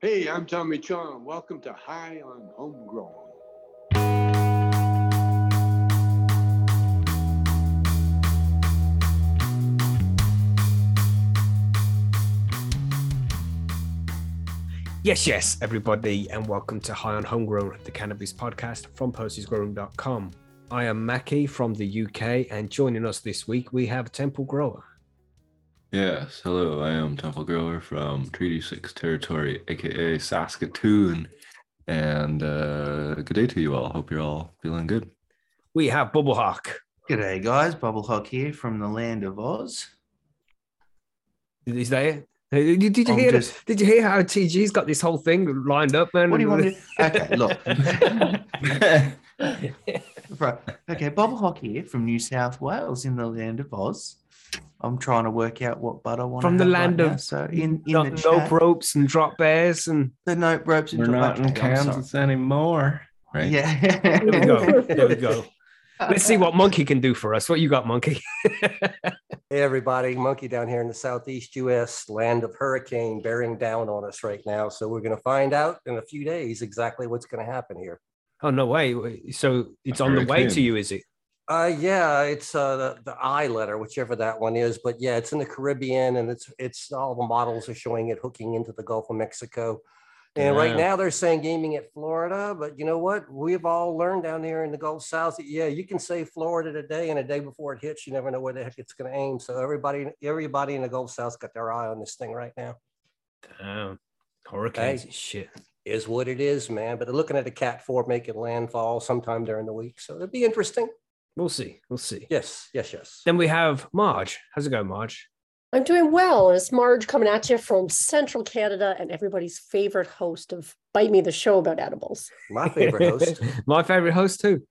Hey, I'm Tommy Chong. Welcome to High on Homegrown. Yes, yes, everybody, and welcome to High on Homegrown, the cannabis podcast from Percy'sGrowRoom.com. I am Mackie from the UK, and joining us this week we have Temple Grower. Yes, hello. I am Temple Grower from Treaty Six Territory, aka Saskatoon, and uh, good day to you all. Hope you're all feeling good. We have Bubble Hawk. G'day, guys. Bubble Hawk here from the land of Oz. Is that it? Hey, Did, did you hear? just- Did you hear how TG's got this whole thing lined up, man? What do you want to do? Okay, look. right. Okay, Bubble Hawk here from New South Wales in the land of Oz. I'm trying to work out what butt I want From the land of so in, in no, the no chat, ropes and drop bears and the note ropes and We're drop- not in okay, Kansas anymore, right? Yeah. there we go. There we go. Let's see what Monkey can do for us. What you got, Monkey? Hey, everybody, Monkey down here in the southeast US, land of hurricane bearing down on us right now. So we're going to find out in a few days exactly what's going to happen here. oh no way! So it's on the way to you, is it? Uh, yeah, it's uh, the, the I letter, whichever that one is. But yeah, it's in the Caribbean and it's it's all the models are showing it hooking into the Gulf of Mexico. And right now they're saying gaming at Florida, but you know what? We've all learned down here in the Gulf South that yeah, you can say Florida today, and a day before it hits, you never know where the heck it's going to aim. So everybody, everybody in the Gulf South's got their eye on this thing right now. Damn. Hurricanes Hey. shit. Is what it is, man. But they're looking at a Cat Four making landfall sometime during the week, so it'll be interesting. We'll see. We'll see. Yes, yes, yes. Then we have Marge. How's it going, Marge? I'm doing well. It's Marge coming at you from Central Canada and everybody's favorite host of Bite Me the Show about edibles. My favorite host. My favorite host too.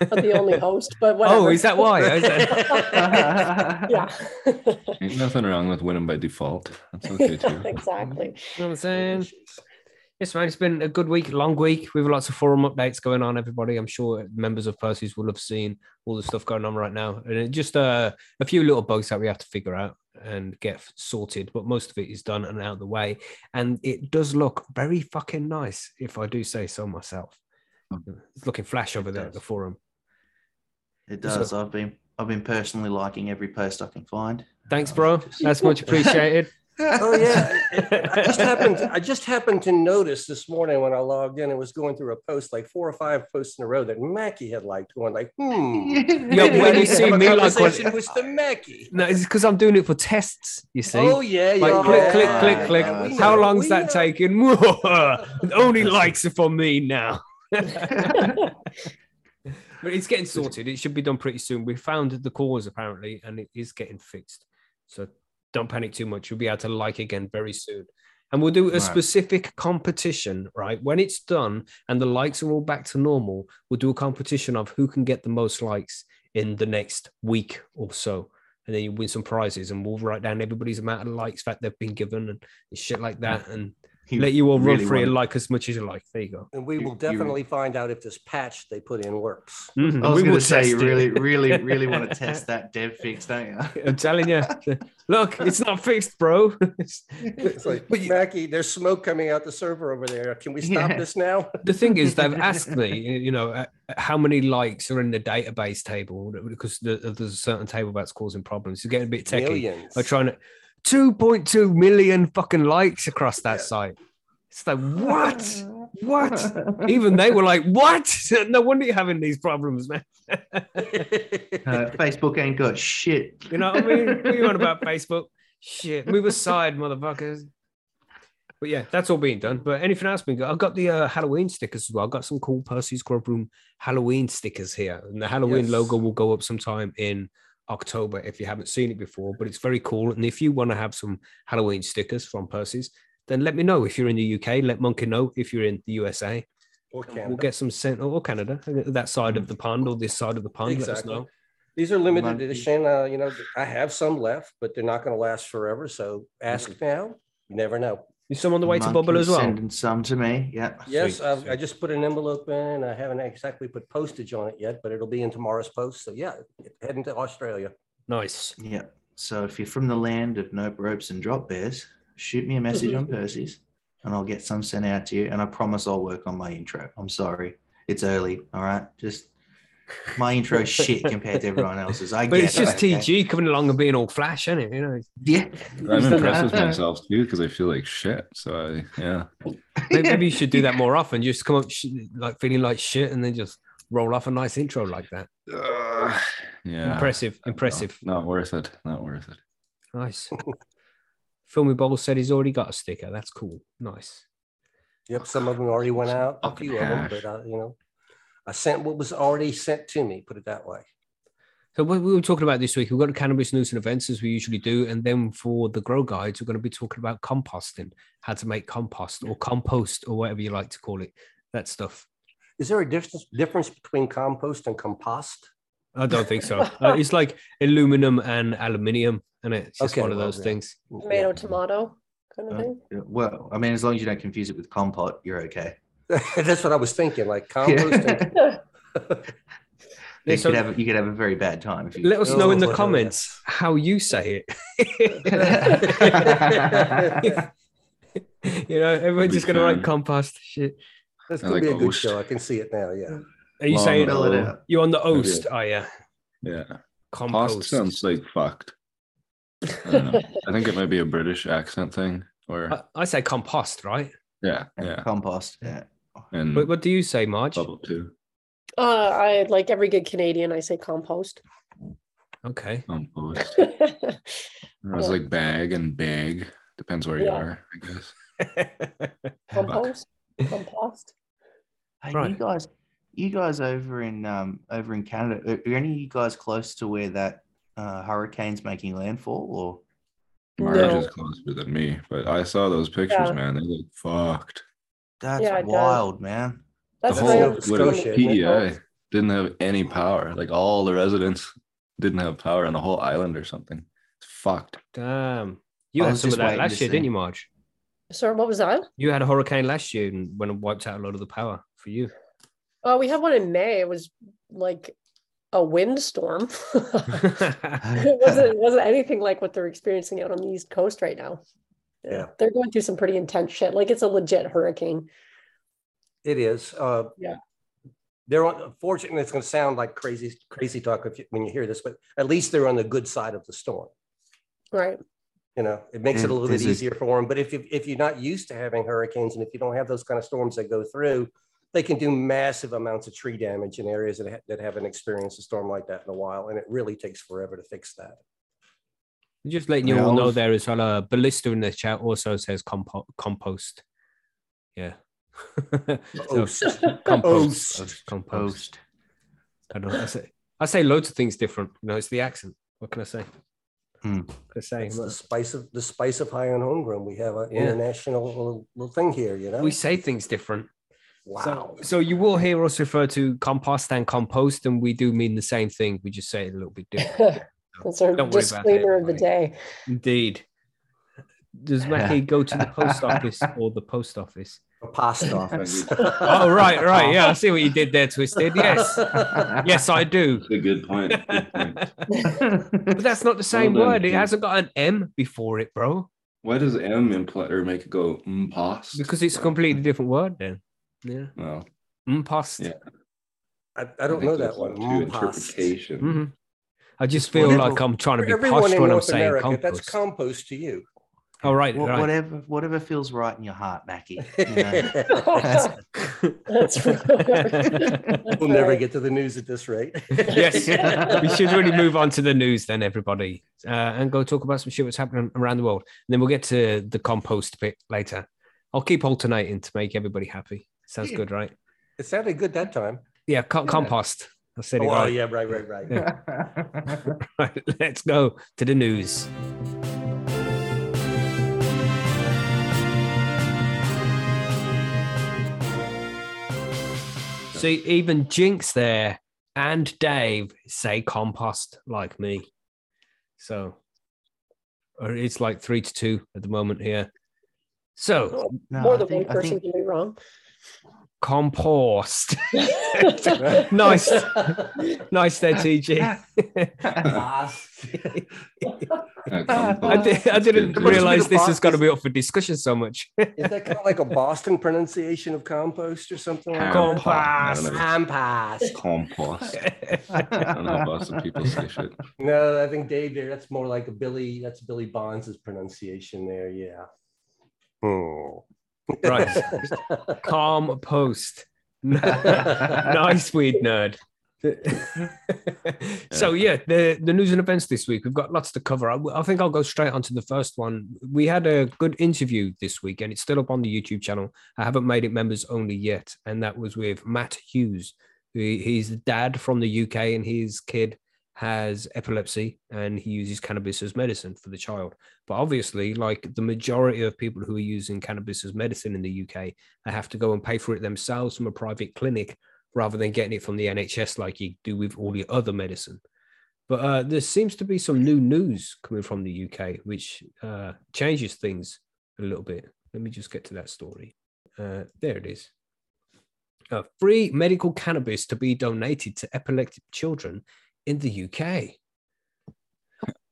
Not the only host, but oh, whatever. Oh, is that why? Is that- yeah. Ain't nothing wrong with winning by default. That's okay too. exactly. You know what I'm saying? Yes, man. It's been a good week, long week. We've lots of forum updates going on. Everybody, I'm sure members of Percy's will have seen all the stuff going on right now, and it just uh, a few little bugs that we have to figure out and get sorted. But most of it is done and out of the way, and it does look very fucking nice, if I do say so myself. It's looking flash over there at the forum. It does. I've been I've been personally liking every post I can find. Thanks, Uh, bro. That's much appreciated. Oh yeah, I just happened. I just happened to notice this morning when I logged in it was going through a post like four or five posts in a row that Mackie had liked. Going like, hmm. Yeah, when you see Have a me like when- conversation with the Mackie. No, it's because I'm doing it for tests. You see. Oh yeah, Like yeah. click, click, click, click. yeah, How know, long's that know. taking? Only likes are for me now. but it's getting sorted. It should be done pretty soon. We found the cause apparently, and it is getting fixed. So don't panic too much. You'll be able to like again very soon. And we'll do a Right. specific competition, right? When it's done and the likes are all back to normal, we'll do a competition of who can get the most likes in the next week or so. And then you win some prizes, and we'll write down everybody's amount of likes that they've been given and shit like that, and let you all run really free and like as much as you like. There you go. And we You- will you- definitely find out if this patch they put in works. Mhm. I was We going will to say you really, really, really want to test that dev fix, don't you? I'm telling you. Look, it's not fixed, bro. It's- It's like, But you- Mackie, there's smoke coming out the server over there. Can we stop Yeah. this now? the thing is, they've asked me, you know, uh, how many likes are in the database table because the, there's a certain table that's causing problems. It's getting a bit techie. Millions. I'm trying to 2.2 million fucking likes across that Yeah. site. It's like, what? What? Even they were like, what? No wonder you're having these problems, man. Uh, Facebook ain't got shit. You know what I mean? What are you on about Facebook? Shit, move aside, motherfuckers. But yeah, that's all being done. But anything else being good? I've got the uh, Halloween stickers as well. I've got some cool Percy's Grow Room Halloween stickers here. And the Halloween Yes. logo will go up sometime in October if you haven't seen it before. But it's very cool. And if you want to have some Halloween stickers from Percy's, then let me know if you're in the UK. Let Monkey know if you're in the USA. Or We'll get some sent or Canada, that side of the pond or this side of the pond. Let us know. These are limited Monkey. edition. Uh, you know, I have some left, but they're not going to last forever. So ask Mm-hmm. now. You never know. Is some on the way to Monkey's Bubble as well? Sending some to me. Yeah. Yes, Sweet, I've, I just put an envelope in. I haven't exactly put postage on it yet, but it'll be in tomorrow's post. So yeah, heading to Australia. Nice. Yeah. So if you're from the land of nope ropes and drop bears, shoot me a message on Percy's. and I'll get some sent out to you. And I promise I'll work on my intro. I'm sorry. It's early. All right. Just my intro shit compared to everyone else's. I But get it's just it, okay? TG coming along and being all flash, isn't it? You know, Yeah. I'm impressed with myself too because I feel like shit. So I, yeah, maybe, maybe you should do that more often. Just come up sh- like feeling like shit and then just roll off a nice intro like that. Ugh, yeah. Impressive, No, impressive. not worth it. Not worth it. Nice. Filmy Bubble said he's already got a sticker. That's cool. Nice. Yep, some of them already went out, a few of them, but uh, you know, I sent what was already sent to me, put it that way. So what we were talking about this week, we've got cannabis news and events as we usually do, and then for the grow guides, we're going to be talking about composting, how to make compost or compost or whatever you like to call it. That stuff. Is there a difference difference between compost and compost? I don't think so. Uh, it's like aluminum and aluminium, and it's just Okay, one of well, those yeah. things. Tomato, tomato kind of Uh, thing. Well, I mean, as long as you don't confuse it with compot, you're okay. That's what I was thinking, like compost. and- you, so- could have, you could have a very bad time if you. Let us oh, know in the Oh, comments how you say it. you know, everyone's just going to write compost. Shit. That's I gonna be a good oh, oast. show. I can see it now. Yeah. Are you Long saying Fill it you're on the Maybe oast? Oh yeah, Yeah. compost. Post sounds like fucked. I don't know. I think it might be a British accent thing, or I, I say compost, right? yeah, Yeah, yeah, Compost. Yeah. And But what do you say, Marge? bubble too. Uh, I like every good Canadian. I say compost. Okay. Compost. I was Yeah. like bag and bag. Depends where you are, I guess. Compost. Compost. Hey, Right. you guys, you guys over in um over in Canada, are, are any of you guys close to where that uh, hurricane's making landfall? Or Marge No. is closer than me, but I saw those pictures, Yeah. man. They look fucked. That's Yeah, it does. wild, man. That's the right whole over what Scotia, a? PEI didn't have any power. Like all the residents didn't have power on the whole island or something. It's fucked. Damn. You I had was some of just that waiting last to year, didn't see. you, Marge? Sorry, what was that? You had a hurricane last year and when it wiped out a lot of the power for you. Oh, we had one in May. It was like a windstorm. it wasn't it wasn't anything like what they're experiencing out on the East Coast right now. Yeah. They're going through some pretty intense shit. Like it's a legit hurricane. It is. Uh, Yeah. They're on, fortunately, it's going to sound like crazy, crazy talk if you, when you hear this, but at least they're on the good side of the storm. Right. You know, it makes it a Yeah, little bit this is- easier for them. But if you if you're not used to having hurricanes and if you don't have those kind of storms that go through, they can do massive amounts of tree damage in areas that, ha- that haven't experienced a storm like that in a while, and it really takes forever to fix that. Just letting you Yeah, all know was- there as well. Uh, Ballista in the chat also says compo- compost. Yeah. So, Oast. compost. Oast. Compost. I don't know. I say, I say loads of things different. You know, it's the accent. What can I say? Hmm. What can I say? It's the spice of the spice of high and homegrown. We have an Yeah. international little, little thing here, you know. We say things different. wow. So, so you will hear us refer to compost and compost, and we do mean the same thing. We just say it a little bit different. That's our Don't worry about that, disclaimer of the day. Indeed. Does Mackie go to the post office or the post office? A post office. Oh, right, right. Yeah, I see what you did there, Twisted. Yes. Yes, I do. That's a good point. Good point. But that's not the same done, word. It hasn't got an M before it, bro. Why does M imply or make it go impost? Because it's a completely different word then. Yeah. Well, Impost. Yeah. I, I don't think know that one. Two Mm, post. interpretation. hmm I just feel whatever- like I'm trying to be everyone posh in when I'm North saying America, compost. that's compost to you. All right, right, right. Whatever, whatever feels right in your heart, Mackie. you know? That's we'll never get to the news at this rate. yes. we should really move on to the news then, everybody, uh, and go talk about some shit that's happening around the world. And then we'll get to the compost bit later. I'll keep alternating to make everybody happy. Sounds Yeah. good, right? It sounded good that time. Yeah, co- compost. I said it Oh, right. yeah, right, right, right. Yeah. right. Let's go to the news. See, even Jinx there and Dave say compost like me. So or it's like three to two at the moment here. So No, More than one person think- can be wrong. Compost. nice, nice there, TG. Uh, I, compost. di- I didn't good. It must be realize this is going to be up for discussion so much. Is that kind of like a Boston pronunciation of compost or something like Compost. that? I don't know. Compost. Compost. I don't know how Boston people say shit. No, I think Dave there. That's more like a Billy. That's Billy Bonds' pronunciation there. Yeah. Hmm. Right. Calm post. nice weed nerd. so yeah, the the news and events this week. We've got lots to cover. I, I think I'll go straight onto the first one. We had a good interview this week, and it's still up on the YouTube channel. I haven't made it members only yet, and that was with Matt Hughes. He, he's the dad from the UK, and his kid has epilepsy, and he uses cannabis as medicine for the child. But obviously, like the majority of people who are using cannabis as medicine in the UK, they have to go and pay for it themselves from a private clinic rather than getting it from the NHS like you do with all the other medicine. But uh, there seems to be some new news coming from the UK, which uh, changes things a little bit. Let me just get to that story. Uh, there it is. Uh, free medical cannabis to be donated to epileptic children in the UK.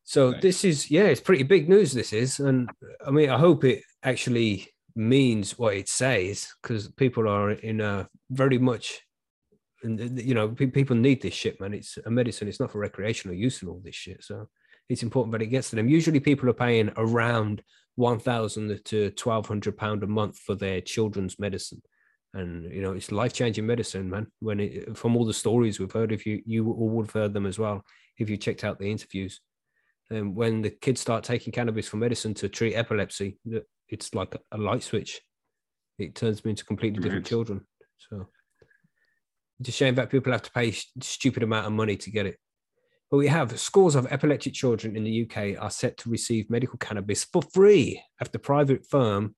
So Nice. this is yeah, it's pretty big news. This is, and I mean, I hope it actually means what it says because people are in a very much, and you know, pe- people need this shit, man. It's a medicine. It's not for recreational use and all this shit. So it's important that it gets to them. Usually, people are paying around one thousand to twelve hundred pound a month for their children's medicine, and you know, it's life changing medicine, man. When it, from all the stories we've heard, if you you all would have heard them as well, if you checked out the interviews. And when the kids start taking cannabis for medicine to treat epilepsy, it's like a light switch. It turns them into completely different children. So it's a shame that people have to pay stupid amount of money to get it. But we have scores of epileptic children in the UK are set to receive medical cannabis for free after private firm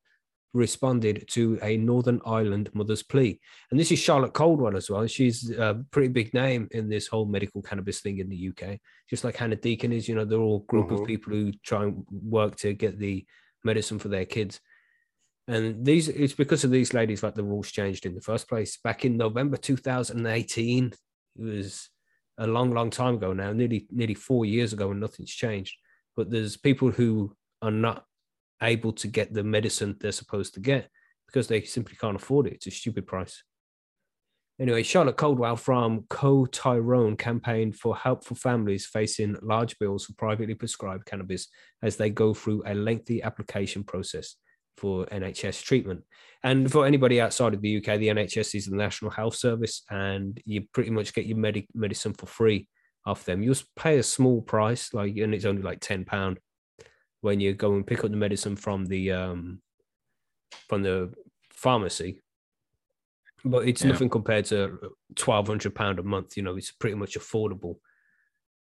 responded to a Northern Ireland mother's plea. And this is Charlotte Caldwell as well. She's a pretty big name in this whole medical cannabis thing in the UK. Just like Hannah Deacon is, you know, they're all group Mhm. of people who try and work to get the medicine for their kids. And these it's because of these ladies like the rules changed in the first place. Back in November 2018, it was a long, long time ago now, nearly nearly four years ago, and nothing's changed. But there's people who are not able to get the medicine they're supposed to get because they simply can't afford it. It's a stupid price. Anyway, Charlotte Caldwell from Co Tyrone campaigned for help for families facing large bills for privately prescribed cannabis as they go through a lengthy application process for NHS treatment. And for anybody outside of the UK, the NHS is the National Health Service, and you pretty much get your medi- medicine for free off them. You'll pay a small price, like, and it's only like ten pound when you go and pick up the medicine from the um from the pharmacy. But it's Yeah. nothing compared to twelve hundred pound a month. You know, it's pretty much affordable.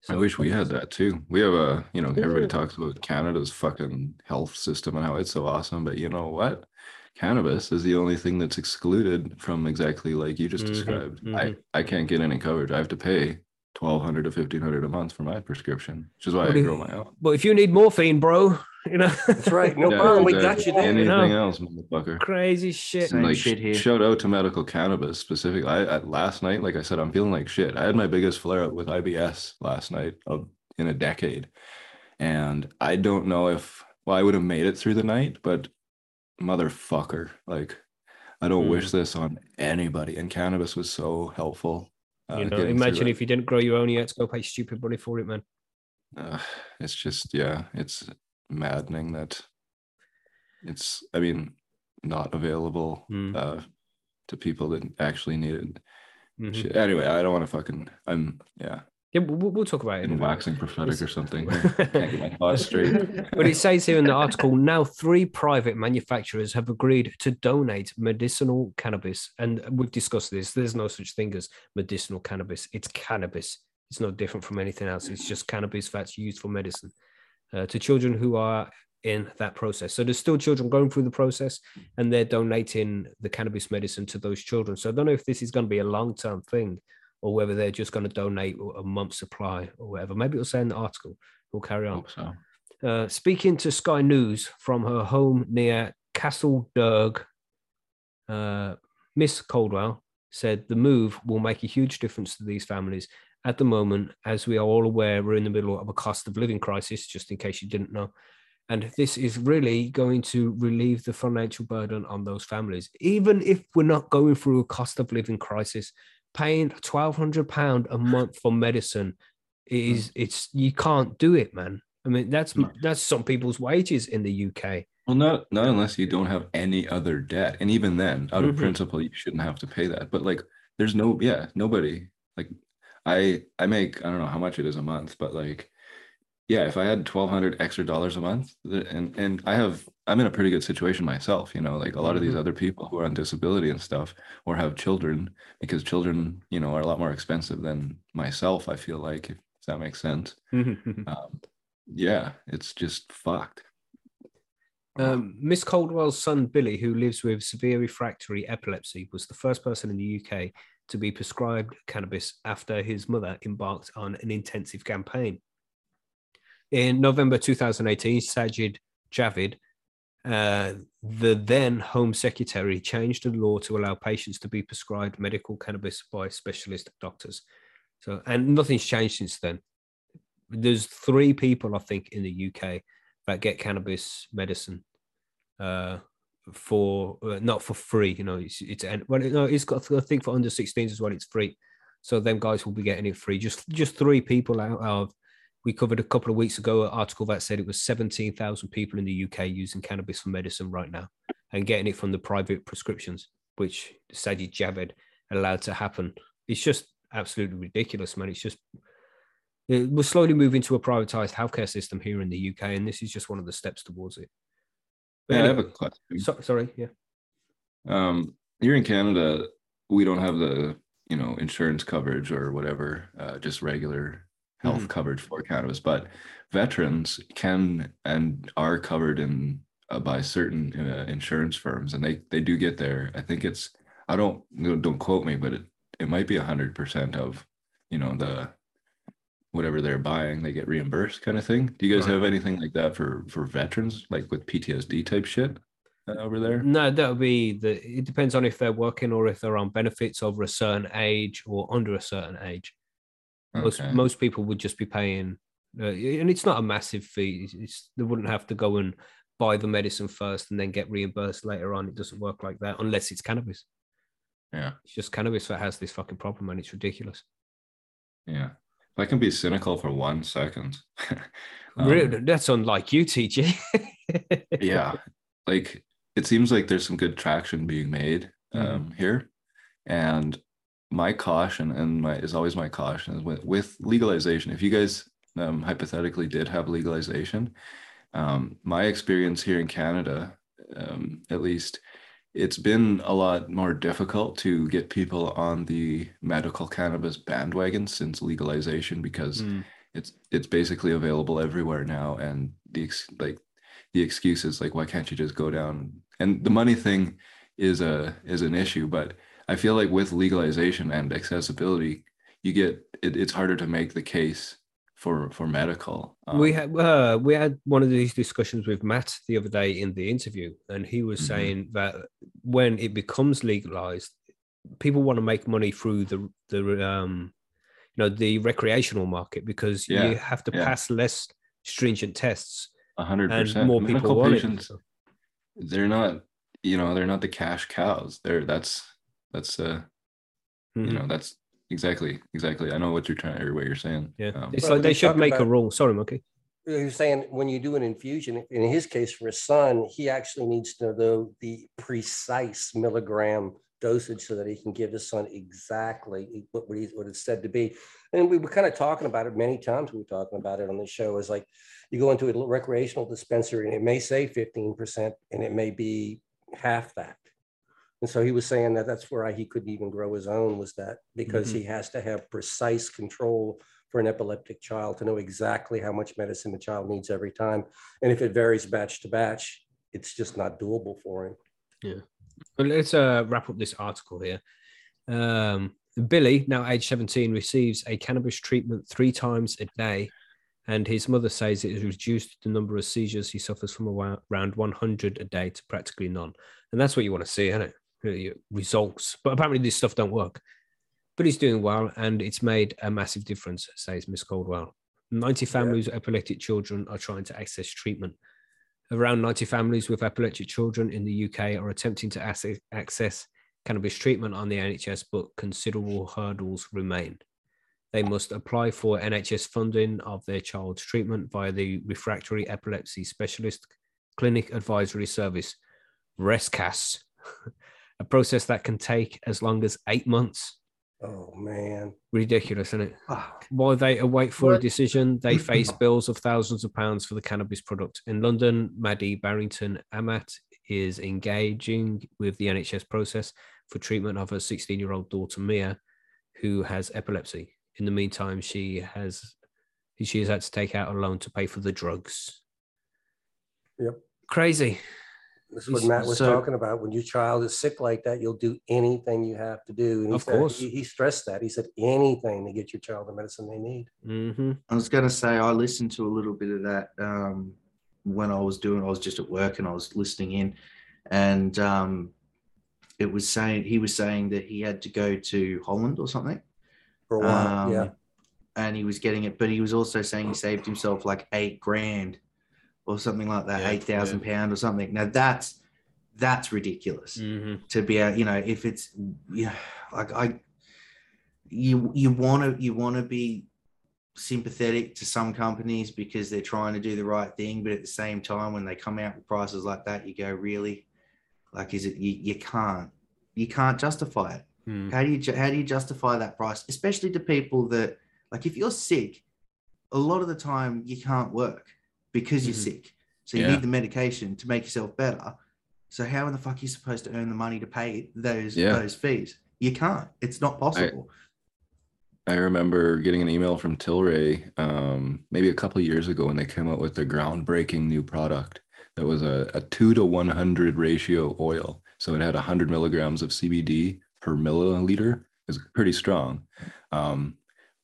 I wish we had that too. We have a, you know, everybody talks about Canada's fucking health system and how it's so awesome, but you know what? Cannabis is the only thing that's excluded from exactly like you just Mhm, described. mhm. I, I can't get any coverage. I have to pay twelve hundred to fifteen hundred a month for my prescription, which is why What I do you- grow my own. But if you need morphine, bro, you know That's right. No Yeah, problem. We uh, got you there. Anything know. else, motherfucker? crazy shit. Same like shit here. shout out to medical cannabis specifically. I, I last night, like I said, I'm feeling like shit. I had my biggest flare up with IBS last night of in a decade, and I don't know if well I would have made it through the night, but motherfucker, like I don't hmm. wish this on anybody. And cannabis was so helpful. Uh, you know, imagine if you didn't grow your own yet, go pay stupid money for it, man. uh, it's just yeah it's maddening that it's i mean not available Mm. uh to people that actually need it Mhm. Anyway i don't want to fucking i'm yeah Yeah, we'll, we'll talk about it. in a in minute. waxing prophetic It's- or something can't get my thoughts straight But it says here in the article now three private manufacturers have agreed to donate medicinal cannabis. And we've discussed this. There's no such thing as medicinal cannabis, it's cannabis. It's no different from anything else. It's just cannabis that's used for medicine uh, to children who are in that process. So there's still children going through the process and they're donating the cannabis medicine to those children. So I don't know if this is going to be a long term thing or whether they're just going to donate a month's supply or whatever. Maybe it'll say in the article. We'll carry on. so Uh, speaking to Sky News from her home near Castlederg, uh, Miss Caldwell said the move will make a huge difference to these families. At the moment, as we are all aware, we're in the middle of a cost of living crisis, just in case you didn't know. And this is really going to relieve the financial burden on those families. Even if we're not going through a cost of living crisis, paying £1,200 a month for medicine is it's you can't do it, man. I mean, that's No. that's some people's wages in the UK. Well, not not unless you don't have any other debt, and even then, out of Mhm. principle, you shouldn't have to pay that. But like, there's no, yeah, nobody. Like, I I make I don't know how much it is a month, but like, yeah, if I had twelve hundred extra dollars a month, and and I have, I'm in a pretty good situation myself. You know, like a lot of these Mhm. other people who are on disability and stuff, or have children, because children, you know, are a lot more expensive than myself. I feel like, if that makes sense. Um, yeah, it's just fucked. Um, Miss Caldwell's son Billy, who lives with severe refractory epilepsy, was the first person in the UK to be prescribed cannabis after his mother embarked on an intensive campaign. In November 2018, Sajid Javid, uh, the then Home Secretary, changed the law to allow patients to be prescribed medical cannabis by specialist doctors. So, and nothing's changed since then. There's three people, I think, in the UK that get cannabis medicine uh for uh, not for free you know it's it's and well no it's got i think for under 16s as well it's free so them guys will be getting it free just just three people out of we covered a couple of weeks ago an article that said it was 17,000 people in the UK using cannabis for medicine right now and getting it from the private prescriptions which Sajid Javid allowed to happen it's just absolutely ridiculous man it's just it- we're slowly moving to a privatized healthcare system here in the UK and this is just one of the steps towards it But Yeah, I have a question. so, sorry, yeah. Um, here in Canada, we don't have the, you know, insurance coverage or whatever, uh, just regular health Mhm. coverage for cannabis. But veterans can and are covered in uh, by certain uh, insurance firms, and they they do get there. I think it's I don't don't quote me, but it it might be a hundred percent of, you know, the whatever they're buying, they get reimbursed kind of thing. Do you guys Right. have anything like that for for veterans, like with PTSD type shit uh, over there? No, that would be the. It depends on if they're working or if they're on benefits over a certain age or under a certain age. Most Okay. most people would just be paying, uh, and it's not a massive fee. It's, it's they wouldn't have to go and buy the medicine first and then get reimbursed later on. It doesn't work like that unless it's cannabis. Yeah. It's just cannabis that has this fucking problem, and it's ridiculous. Yeah. I can be cynical for one second. um, Really, that's unlike you, TG. yeah. Like it seems like there's some good traction being made Mhm. um here. And my caution and my is always my caution is with, with legalization. If you guys um hypothetically did have legalization, um, my experience here in Canada, um, at least, it's been a lot more difficult to get people on the medical cannabis bandwagon since legalization because Mm. it's it's basically available everywhere now, and the ex- like the excuses like, why can't you just go down? And the money thing is a is an issue, but I feel like with legalization and accessibility, you get it, it's harder to make the case for for medical. we Um, had uh, we had one of these discussions with Matt the other day in the interview, and he was Mhm. saying that when it becomes legalized, people want to make money through the the um, you know, the recreational market because Yeah, you have to yeah. pass less stringent tests a hundred percent. more people Medical want patients, it. they're not, you know, they're not the cash cows. They're that's that's uh, Mhm. you know, that's exactly exactly. I know what you're trying or what you're saying. yeah, Um, it's like they they should talk make a rule. Sorry, monkey. He was saying when you do an infusion, in his case for his son, he actually needs to know the precise milligram dosage so that he can give his son exactly what, what, he's, what it's said to be. And we were kind of talking about it many times. We were talking about it on the show. Is like you go into a recreational dispensary and it may say 15% and it may be half that. And so he was saying that that's where he couldn't even grow his own was that because Mhm. he has to have precise control for an epileptic child to know exactly how much medicine the child needs every time. And if it varies batch to batch, it's just not doable for him. Yeah. Well, let's uh, wrap up this article here. Um, Billy, now age 17, receives a cannabis treatment three times a day, and his mother says it has reduced the number of seizures he suffers from around 100 a day to practically none. And that's what you want to see, isn't it? Results. But apparently, this stuff don't work. But he's doing well, and it's made a massive difference, says Miss Caldwell. 90 families with epileptic children are trying to access treatment. Around 90 families with epileptic children in the UK are attempting to access cannabis treatment on the NHS, but considerable hurdles remain. They must apply for NHS funding of their child's treatment via the Refractory Epilepsy Specialist Clinic Advisory Service, RESCAS, a process that can take as long as eight months. Oh man. Ridiculous, isn't it? While they await for a decision, they face bills of thousands of pounds for the cannabis product. In London, Maddie Barrington Amat is engaging with the NHS process for treatment of her 16 year old daughter Mia, who has epilepsy. In the meantime, she has she has had to take out a loan to pay for the drugs. Yep. Crazy. That's what Matt was so- talking about. When your child is sick like that, you'll do anything you have to do. And he Of said- course. He, he stressed that. He said anything to get your child the medicine they need. hmm I was going to say, I listened to a little bit of that um, when I was doing, I was just at work and I was listening in. And um, it was saying, he was saying that he had to go to Holland or something. For a while. Um, yeah. And he was getting it, but he was also saying he saved himself like eight grand or something like that, Yeah, eight thousand pound or something. Now that's that's ridiculous hmm to be out. You know, if it's yeah, like I, you you want to you want to be sympathetic to some companies because they're trying to do the right thing, but at the same time, when they come out with prices like that, you go really, like, is it you, you can't you can't justify it. Mm. How do you how do you justify that price, especially to people that like if you're sick, a lot of the time you can't work because you're Mhm. sick, so you Yeah. need the medication to make yourself better. So how in the fuck are you supposed to earn the money to pay those Yeah. those fees? You can't. It's not possible. I remember getting an email from Tilray um, maybe a couple years ago when they came out with the groundbreaking new product that was a, a two to 100 ratio oil. So it had 100 milligrams of CBD per milliliter. It's pretty strong. Um,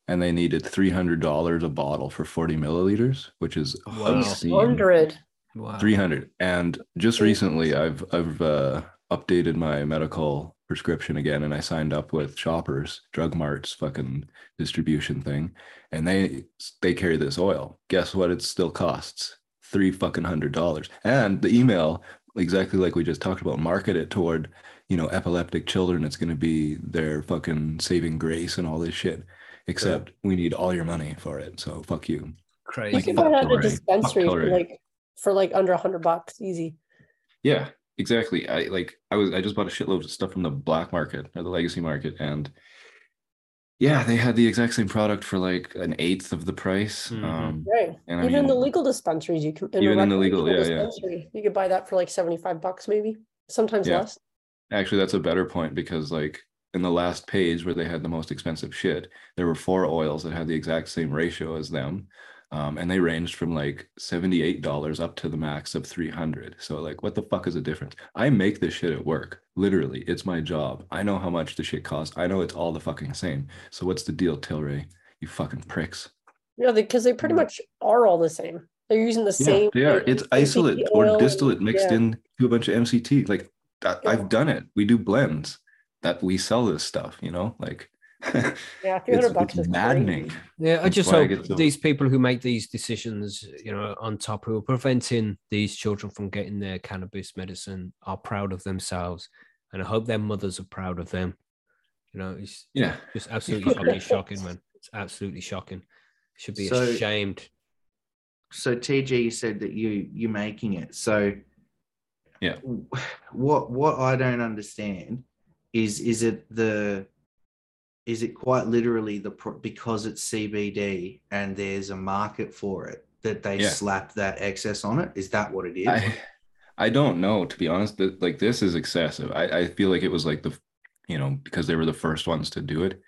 and they needed $300 a bottle for 40 milliliters, which is Wow. obscene. 100. Wow. 300 and just recently i've i've uh, updated my medical prescription again and i signed up with shoppers drug mart's fucking distribution thing and they they carry this oil guess what it still costs three fucking hundred dollars and the email exactly like we just talked about market it toward you know epileptic children it's going to be their fucking saving grace and all this shit except we need all your money for it so fuck you You can fuck buy that at a dispensary for like for like under a hundred bucks, easy. Yeah, exactly. I like I was I just bought a shitload of stuff from the black market or the legacy market and yeah, they had the exact same product for like an eighth of the price. Mhm. Um Right. and I Even in the legal dispensaries, you can Even in the legal- recreational yeah, yeah. You could buy that for like 75 bucks, maybe, sometimes Yeah. less. actually that's a better point because like in the last page where they had the most expensive shit, there were four oils that had the exact same ratio as them. Um, and they ranged from like $78 up to the max of 300. So like what the fuck is the difference? I make this shit at work. Literally, it's my job. I know how much the shit costs. I know it's all the fucking same. So what's the deal, Tilray? You fucking pricks. Yeah, because they pretty Mm. much are all the same. They're using the Yeah, same. they are. like, It's isolate or distillate mixed yeah. in to a bunch of MCT. Like Yeah. I've done it. We do blends that we sell this stuff, you know, like Yeah, 300 it's, bucks it's is maddening. crazy. Yeah, I just why I hope so- these people who make these decisions, you know, on top who are preventing these children from getting their cannabis medicine are proud of themselves, and I hope their mothers are proud of them. You know, it's Yeah. just absolutely fucking shocking, man. It's absolutely shocking. Should be So- ashamed. so TG you said that you you're making it. So Yeah. What what I don't understand is is it the is it quite literally the because it's CBD and there's a market for it that they Yeah. slap that excess on it? Is that what it is? I, I don't know, to be honest. That like this is excessive. I, I feel like it was like the, you know, because they were the first ones to do it,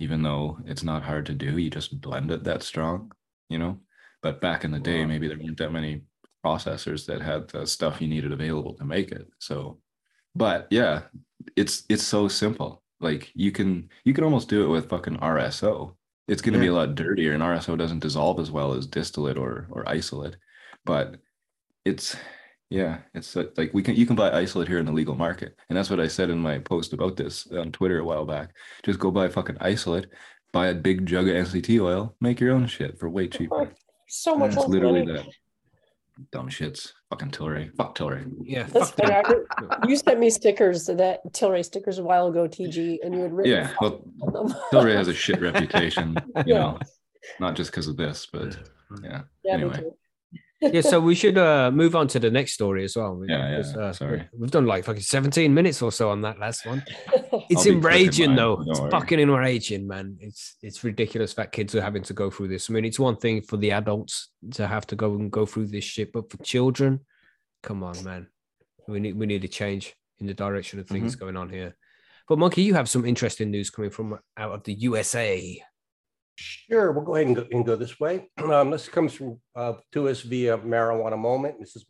even though it's not hard to do. You just blend it that strong, you know. But back in the day, Wow. maybe there weren't that many processors that had the stuff you needed available to make it. So, but yeah, it's it's so simple. Like you can you can almost do it with fucking RSO. It's going to be a lot dirtier, and RSO doesn't dissolve as well as distillate or or isolate. But it's Yeah, it's uh, like we can you can buy isolate here in the legal market, and that's what I said in my post about this on Twitter a while back. Just go buy fucking isolate, buy a big jug of MCT oil, make your own shit for way cheaper. So much literally money. that. Dumb shits, fucking Tilray, fuck Tilray. Yeah, That's fuck them. funny. I- You sent me stickers that Tilray stickers a while ago, TG, and you had written Yeah, well. Tilray has a shit reputation, you Yeah. know, not just because of this, but yeah. Yeah, me anyway. Yeah, so we should uh, move on to the next story as well. Yeah, yeah, uh, sorry. We've done like fucking 17 minutes or so on that last one. It's I'll be quick in enraging though. It's worry. fucking enraging, man. It's it's ridiculous that kids are having to go through this. I mean, it's one thing for the adults to have to go and go through this shit, but for children, come on, man. We need we need a change in the direction of Mm-hmm. things going on here. But Monkey, you have some interesting news coming from out of the USA. Sure, we'll go ahead and go, and go this way. Um, this comes from uh, to us via marijuana moment. This is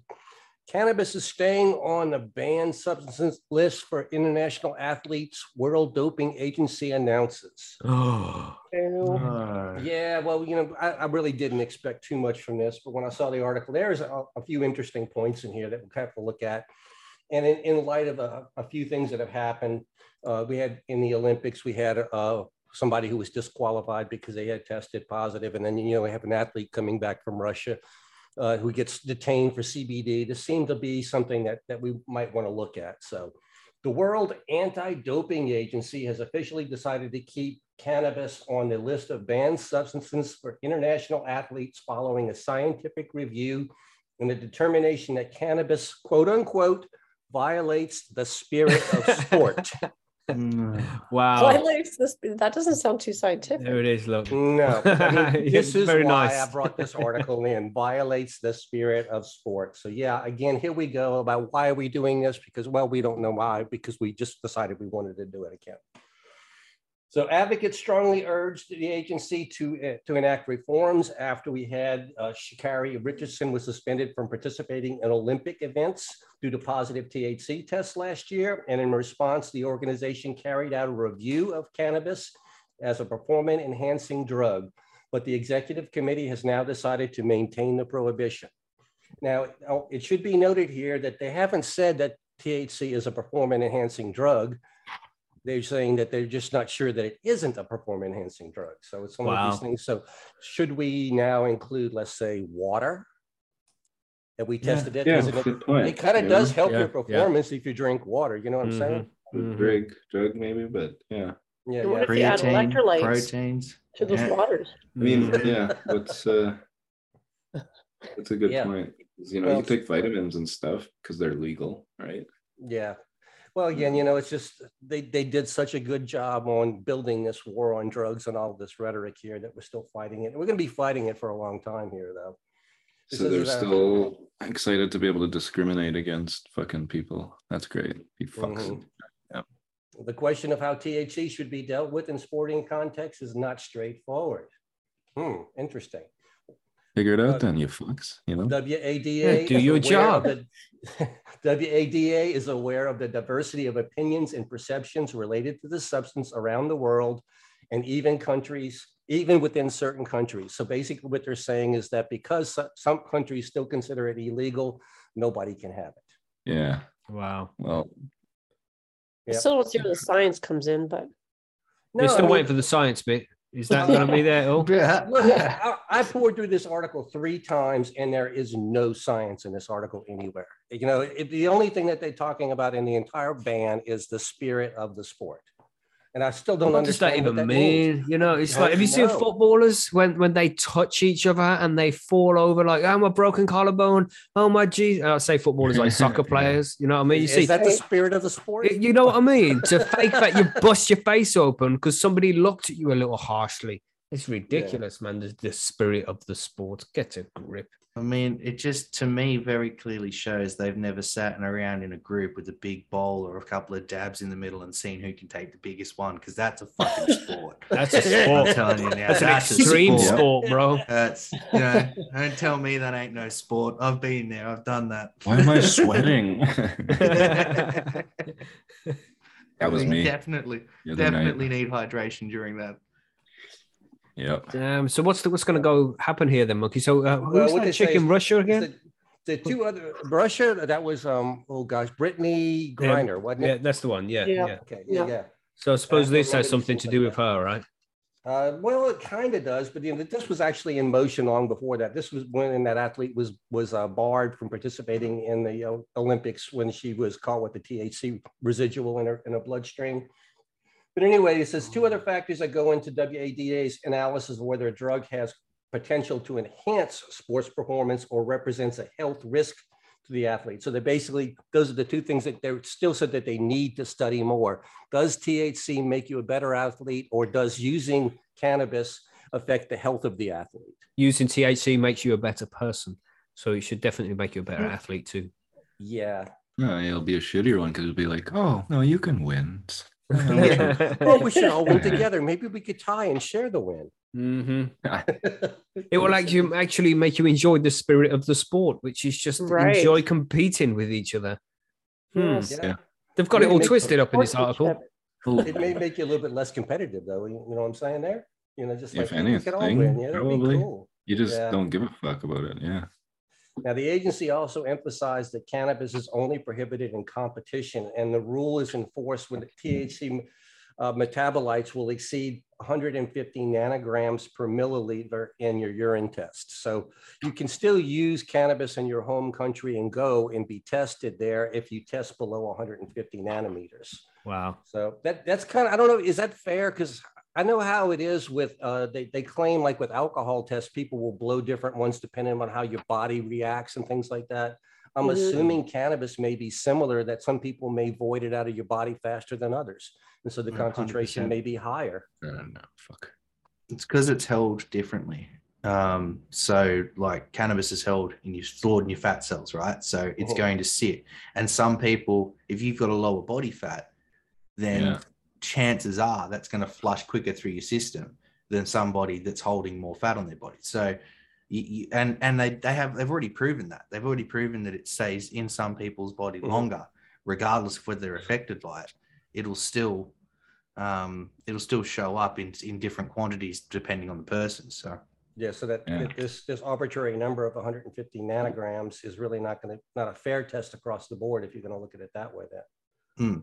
cannabis is staying on the banned substances list for international athletes. World Doping Agency announces. Oh, Ew. Uh, Yeah, well, you know, I, I really didn't expect too much from this, but when I saw the article, there's a, a few interesting points in here that we'll have to look at. And in, in light of a, a few things that have happened, uh, we had in the Olympics, we had uh, somebody who was disqualified because they had tested positive, and then you know we have an athlete coming back from Russia uh, who gets detained for CBD. This seemed to be something that that we might want to look at. So, the World Anti-Doping Agency has officially decided to keep cannabis on the list of banned substances for international athletes following a scientific review and a determination that cannabis, quote unquote, violates the spirit of sport. Mm, wow. Violates this. That doesn't sound too scientific. There it is. Look. No, I mean, this is very why nice. I brought this article in. Violates the spirit of sport. So yeah, again, here we go about why are we doing this? Because well, we don't know why. Because we just decided we wanted to do it again. So advocates strongly urged the agency to uh, to enact reforms after we had uh, Sha'Carri Richardson was suspended from participating in Olympic events due to positive THC tests last year. And in response, the organization carried out a review of cannabis as a performance enhancing drug, but the executive committee has now decided to maintain the prohibition. Now, oh, it should be noted here that they haven't said that THC is a performance enhancing drug. They're saying that they're just not sure that it isn't a performance enhancing drug. So it's one of these things. So should we now include, let's say, water? That we tested it? Yeah, Is it- good point. It kind of you does help Yeah, your yeah. performance if you drink water. You know what I'm saying? Mhm. Drug, drug maybe, but yeah. Yeah, What yeah. if you add creatine, electrolytes proteins. to those Yeah. waters. I mean, Mhm. yeah, what's uh that's a good Yeah. point. 'Cause, You know, Well, you take vitamins and stuff because they're legal, right? Yeah. Well, again, you know, it's just they they did such a good job on building this war on drugs and all this rhetoric here that we're still fighting it. We're going to be fighting it for a long time here, though. This So they're still excited to be able to discriminate against fucking people. That's great. Fucks. Mhm. The question of how THC should be dealt with in sporting context is not straightforward. Hmm, interesting. Figure it out Uh, then, you fucks. You know? WADA. Yeah, do your job. the- WADA is aware of the diversity of opinions and perceptions related to the substance around the world and even countries, even within certain countries. So basically what they're saying is that because some countries still consider it illegal, nobody can have it. Yeah. Wow. Well, I Yep. still don't see where the science comes in, but We're still I mean- waiting for the science bit. Is that going to be there? Oh, Yeah. Look, I, I poured through this article three times and there is no science in this article anywhere. You know, it, the only thing that they're talking about in the entire ban is the spirit of the sport. And I still don't what does that understand even that means. mean? You know, it's How like, do have you you seen footballers when when they touch each other and they fall over like, oh, my broken collarbone. Oh, my geez. I say footballers like soccer players. You know what I mean? You Is, see, that the spirit of the sport? you know what I mean? To fake that you bust your face open because somebody looked at you a little harshly. It's ridiculous, man. The, the spirit of the sport. Get a grip. I mean, it just to me very clearly shows they've never sat around in a group with a big bowl or a couple of dabs in the middle and seen who can take the biggest one because that's a fucking sport. That's a I'm sport. telling you now, That's an that's a extreme sport. sport, bro. That's you know, don't tell me that ain't no sport. I've been there, I've done that. why am I sweating? that that was me. Definitely, the other night. definitely need hydration during that. Yep. Um, so what's the, what's going to go happen here then, Monkey? So uh, Well, who's what that chick in Russia is again? that the two other Russia, that was um oh gosh, Brittney Griner, wasn't it? Yeah, that's the one. Yeah, Yeah. yeah. Okay, yeah, Yeah. yeah. So I suppose That's this has something to do with yeah. her, right? Uh, well, it kind of does, but you know, this was actually in motion long before that. This was when that athlete was was uh, barred from participating in the uh, Olympics when she was caught with the THC residual in her in her bloodstream. But anyway, it says two other factors that go into WADA's analysis of whether a drug has potential to enhance sports performance or represents a health risk to the athlete. So they basically, those are the two things that they still said that they need to study more. Does THC make you a better athlete or does using cannabis affect the health of the athlete? Using THC makes you a better person. So it should definitely make you a better athlete too. Yeah. No, it'll be a shittier one because it'll be like, oh no, you can win. Oh, we should all win together. Maybe we could tie and share the win. hmm It will actually actually make you enjoy the spirit of the sport, which is just Right. enjoy competing with each other. Hmm. Yes. Yeah. They've got it all twisted up in this article. It may make you a little bit less competitive, though. You know what I'm saying there? You know, just like If hey, we all anything, win. Yeah, that'd be probably. cool. You just Yeah. don't give a fuck about it. Yeah. Now, the agency also emphasized that cannabis is only prohibited in competition, and the rule is enforced when the THC uh, metabolites will exceed 150 nanograms per milliliter in your urine test. So you can still use cannabis in your home country and go and be tested there if you test below 150 nanometers. Wow. So that that's kind of I don't know is that fair because I know how it is with uh, they they claim like with alcohol tests people will blow different ones depending on how your body reacts and things like that. I'm Mhm. assuming cannabis may be similar that some people may void it out of your body faster than others, and so the Mm, concentration 100%. may be higher. I don't know. Fuck. It's because it's held differently. Um, so like cannabis is held in your stored in your fat cells, right? So it's Mhm. going to sit. And some people, if you've got a lower body fat, then Yeah. Chances are that's going to flush quicker through your system than somebody that's holding more fat on their body. So you, you, and and they they have they've already proven that they've already proven that it stays in some people's body Mhm. longer, regardless of whether they're affected by it. It'll still um, it'll still show up in in different quantities depending on the person. So Yeah, so that, Yeah. that this this arbitrary number of 150 nanograms is really not going to not a fair test across the board if you're going to look at it that way. Then. Hmm.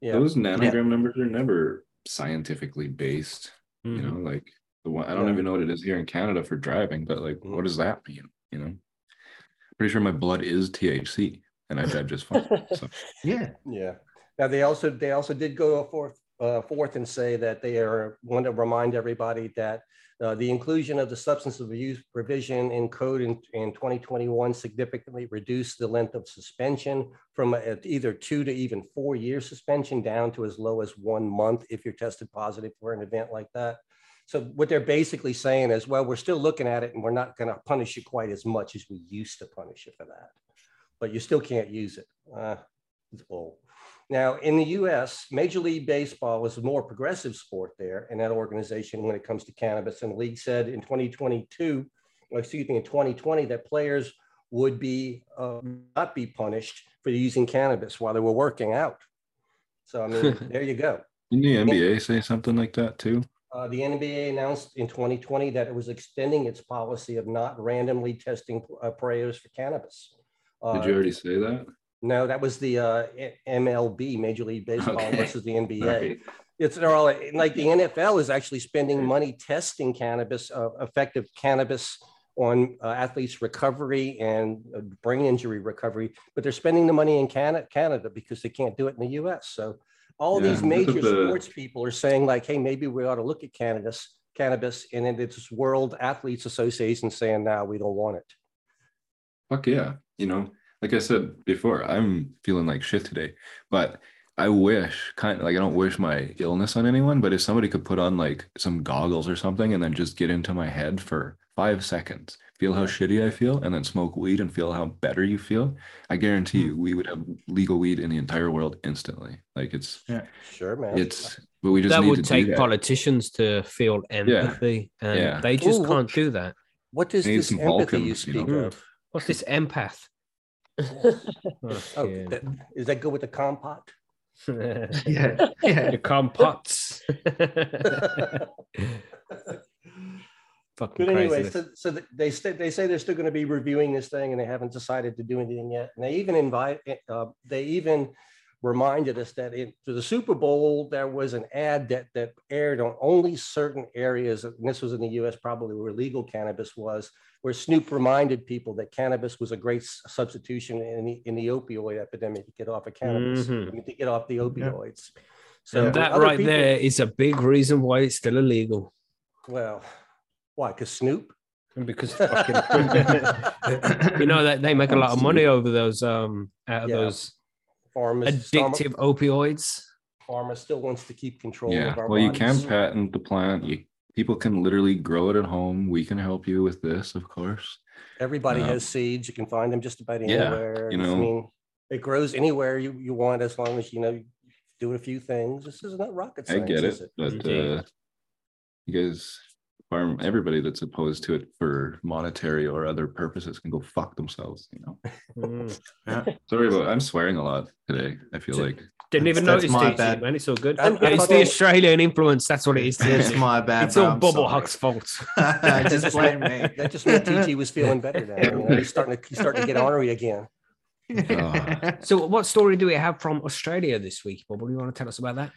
Yeah. Those nanogram numbers are never scientifically based. You Mhm. know, like the one I don't Yeah. even know what it is here in Canada for driving, but like, Mhm. what does that mean? You know, pretty sure my blood is THC and I drive just fine. So yeah, Yeah. Now they also they also did go forth uh, forth and say that they are want to remind everybody that uh, the inclusion of the substance abuse provision in code in, in 2021 significantly reduced the length of suspension from uh, either two to even four year suspension down to as low as one month if you're tested positive for an event like that. So what they're basically saying is, well, we're still looking at it and we're not going to punish you quite as much as we used to punish you for that, but you still can't use it. Uh, it's. Now, in the US, Major League Baseball was a more progressive sport there in that organization when it comes to cannabis. And the league said in 2022, excuse me, in 2020, that players would be uh, not be punished for using cannabis while they were working out. So, I mean, there you go. didn't the NBA say something like that too? Uh, the NBA announced in 2020 that it was extending its policy of not randomly testing uh, players for cannabis. Did Uh, you already say that? No, that was the uh, MLB, Major League Baseball Okay. versus the NBA. Right. It's they're all like the NFL is actually spending money testing cannabis, uh, effective cannabis on uh, athletes' recovery and uh, brain injury recovery, but they're spending the money in Canada, Canada because they can't do it in the U.S. So all Yeah, these major the- sports people are saying like, hey, maybe we ought to look at cannabis, cannabis, and then it's World Athletes Association saying, now we don't want it. Fuck yeah. You know, like I said before, I'm feeling like shit today, but I wish kind of like I don't wish my illness on anyone, but if somebody could put on like some goggles or something and then just get into my head for five seconds, feel how shitty I feel, and then smoke weed and feel how better you feel, I guarantee you hmm. we would have legal weed in the entire world instantly. Like it's yeah, Sure, man. it's but we just that need would to take do that. politicians to feel empathy, and Yeah. they just Ooh, can't do that. what does this some empathy you Vulcans, you speak know? of? What's this empath? Oh, Okay. that, is that good with the compote? yeah, yeah. the compots. Fucking But anyway, so, so they say they say they're still going to be reviewing this thing, and they haven't decided to do anything yet. And they even invite, uh, they even reminded us that in to the Super Bowl there was an ad that that aired on only certain areas. And this was in the U.S. probably where legal cannabis was, where Snoop reminded people that cannabis was a great substitution in the in the opioid epidemic to get off of cannabis, Mhm. I mean, to get off the opioids. So and that right people- there is a big reason why it's still illegal. Well, why? Because Snoop. And because fucking, you know that they make a lot of money over those um out of Yeah. those Pharma, addictive opioids. pharma still wants to keep control Yeah. of our Well, you can bodies. patent the plant. You people can literally grow it at home. We can help you with this, of course. Everybody uh, has seeds. You can find them just about anywhere. yeah, you I know. mean, it grows anywhere you, you want as long as you know you do a few things. This is not rocket science. I get is it, but Indeed. uh, you guys, farm everybody that's opposed to it for monetary or other purposes can go fuck themselves. You know. Mm. Sorry about. I'm swearing a lot today. I feel like. Didn't even That's- that's notice my TG, bad. man. It's all good. I'm- Yeah, it's the Australian influence. That's what it is. It's my bad. It's bro, all I'm Bubble sorry. Hawk's fault. Just blame me. That just meant TG was feeling better now. You know, he's starting to he's starting to get ornery again. Oh. So, what story do we have from Australia this week, Bob? Do you want to tell us about that?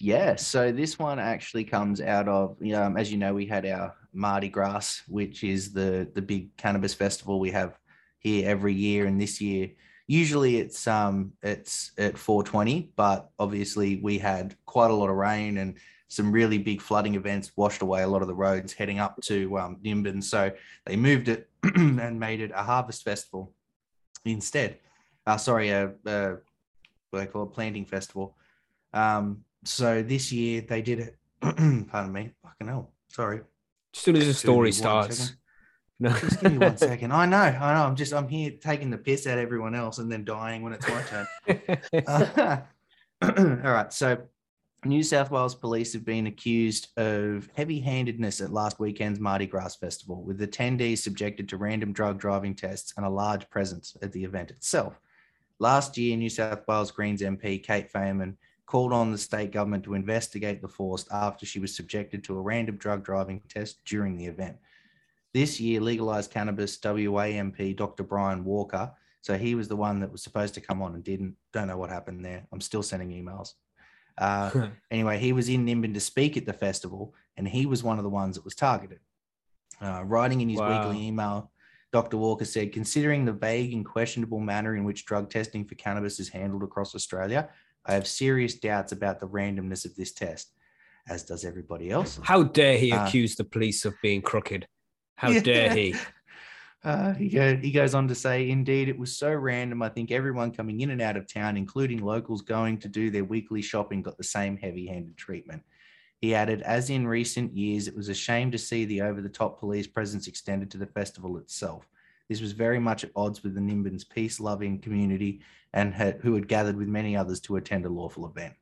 Yeah, so this one actually comes out of, um, as you know, we had our Mardi Gras, which is the the big cannabis festival we have here every year, and this year usually it's um it's at 420, but obviously we had quite a lot of rain and some really big flooding events washed away a lot of the roads heading up to um, Nimbin, so they moved it and made it a harvest festival instead. Uh, sorry, a, a what they call a planting festival. Um, so this year they did it. pardon me. Fucking hell. Sorry. As soon as the story starts. No. Just give me one second. I know. I know. I'm just. I'm here taking the piss out of everyone else and then dying when it's my turn. Uh, all right. So, New South Wales police have been accused of heavy handedness at last weekend's Mardi Gras festival, with attendees subjected to random drug driving tests and a large presence at the event itself. Last year, New South Wales Greens MP Cate Faehrmann called on the state government to investigate the force after she was subjected to a random drug driving test during the event. This year, legalized cannabis WA MP Dr. Brian Walker so he was the one that was supposed to come on and didn't. Don't know what happened there. I'm still sending emails. Uh, anyway, he was in Nimbin to speak at the festival, and he was one of the ones that was targeted. Uh, writing in his Wow. weekly email, Dr. Walker said, considering the vague and questionable manner in which drug testing for cannabis is handled across Australia, I have serious doubts about the randomness of this test, as does everybody else. How dare he Uh, accuse the police of being crooked? How Yeah. dare he? Uh, he, go, he goes on to say, indeed, it was so random. I think everyone coming in and out of town, including locals going to do their weekly shopping, got the same heavy handed treatment. He added, as in recent years, it was a shame to see the over the top police presence extended to the festival itself. This was very much at odds with the Nimbin's peace loving community and had, who had gathered with many others to attend a lawful event.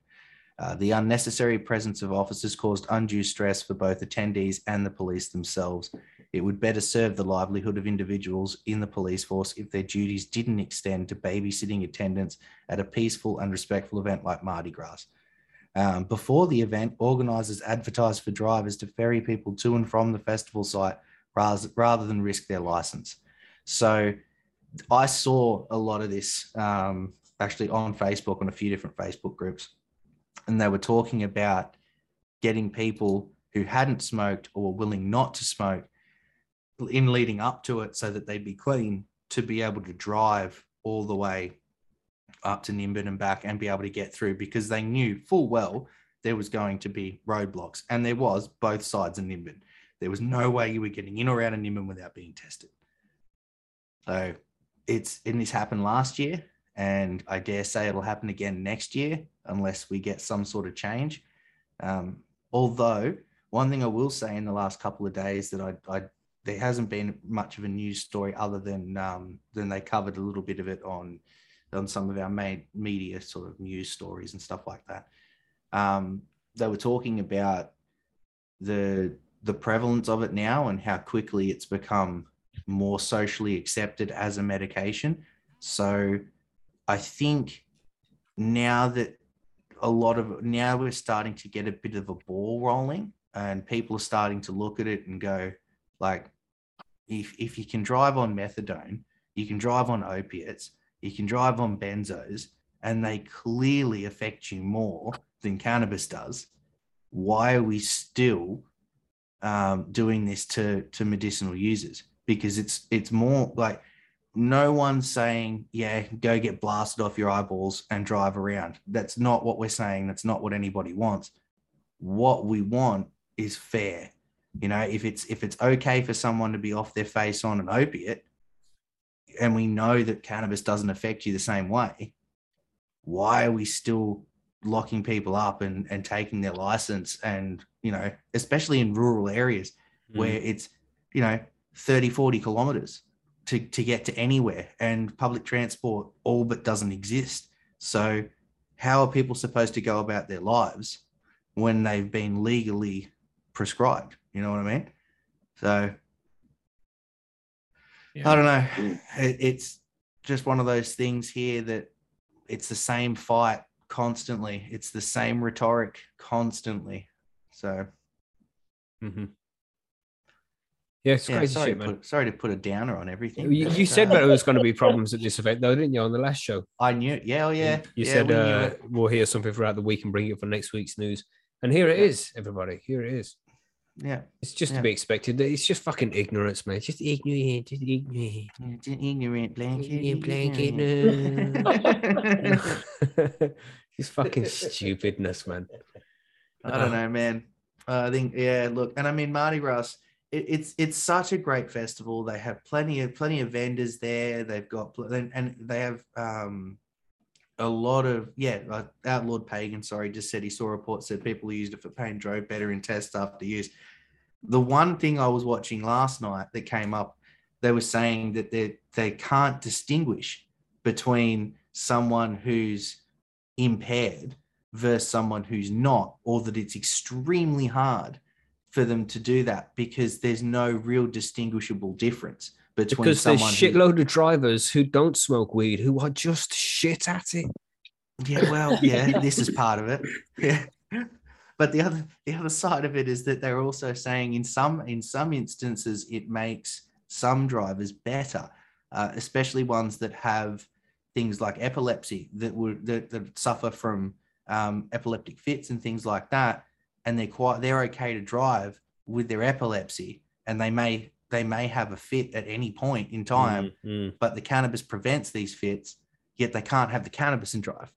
Uh, the unnecessary presence of officers caused undue stress for both attendees and the police themselves. It would better serve the livelihood of individuals in the police force if their duties didn't extend to babysitting attendance at a peaceful and respectful event like Mardi Gras. Um, before the event, organisers advertised for drivers to ferry people to and from the festival site rather, rather than risk their license. So I saw a lot of this um, actually on Facebook, on a few different Facebook groups, and they were talking about getting people who hadn't smoked or were willing not to smoke in leading up to it so that they'd be clean to be able to drive all the way up to Nimbin and back and be able to get through because they knew full well there was going to be roadblocks and there was both sides of Nimbin. There was no way you were getting in or out of Nimbin without being tested. So it's and this happened last year and I dare say it'll happen again next year unless we get some sort of change. Um, although one thing I will say in the last couple of days that I, I there hasn't been much of a news story other than um, than they covered a little bit of it on on some of our main media sort of news stories and stuff like that. Um, they were talking about the the prevalence of it now and how quickly it's become more socially accepted as a medication. So I think now that a lot of now we're starting to get a bit of a ball rolling and people are starting to look at it and go, Like, if if you can drive on methadone, you can drive on opiates, you can drive on benzos, and they clearly affect you more than cannabis does. Why are we still um, doing this to to medicinal users? Because it's it's more like no one's saying, yeah, go get blasted off your eyeballs and drive around. That's not what we're saying. That's not what anybody wants. What we want is fair. You know, if it's if it's okay for someone to be off their face on an opiate, and we know that cannabis doesn't affect you the same way, why are we still locking people up and, and taking their license and you know especially in rural areas Mm. where it's you know 30 40 kilometers to, to get to anywhere and public transport all but doesn't exist. So how are people supposed to go about their lives when they've been legally prescribed? You know what i mean? So Yeah. i don't know. It, it's just one of those things here that it's the same fight constantly. It's the same rhetoric constantly. So Mhm. Yeah, it's yeah, crazy sorry, shit, to man. put, sorry to put a downer on everything You, you said uh, that there was going to be problems at this event, though, didn't you, on the last show? i knew yeah oh yeah You yeah, said we uh, we'll hear something throughout the week and bring it for next week's news. And here it Yeah. is, everybody. Here it is. yeah It's just to be expected. It's just fucking ignorance, man. Just ignorant. Just ignorant. It's an ignorant blanket. Ignorant blanket, ignorant. just fucking stupidness, man. I don't know, man. Uh, I think yeah. Look, and I mean Mardi Gras. It, it's it's such a great festival. They have plenty of plenty of vendors there. They've got and, and they have um a lot of yeah. Uh, Outlawed Pagan, sorry, just said he saw reports that people who used it for pain drove better in tests after use. The one thing I was watching last night that came up, they were saying that they they can't distinguish between someone who's impaired versus someone who's not, or that it's extremely hard for them to do that because there's no real distinguishable difference between Because there's someone who- shitload of drivers who don't smoke weed who are just shit at it. Yeah, well, yeah, this is part of it. Yeah. But the other the other side of it is that they're also saying in some in some instances it makes some drivers better, uh, especially ones that have things like epilepsy that would that, that suffer from um, epileptic fits and things like that, and they're quite they're okay to drive with their epilepsy, and they may they may have a fit at any point in time, Mm, mm. but the cannabis prevents these fits, yet they can't have the cannabis and drive.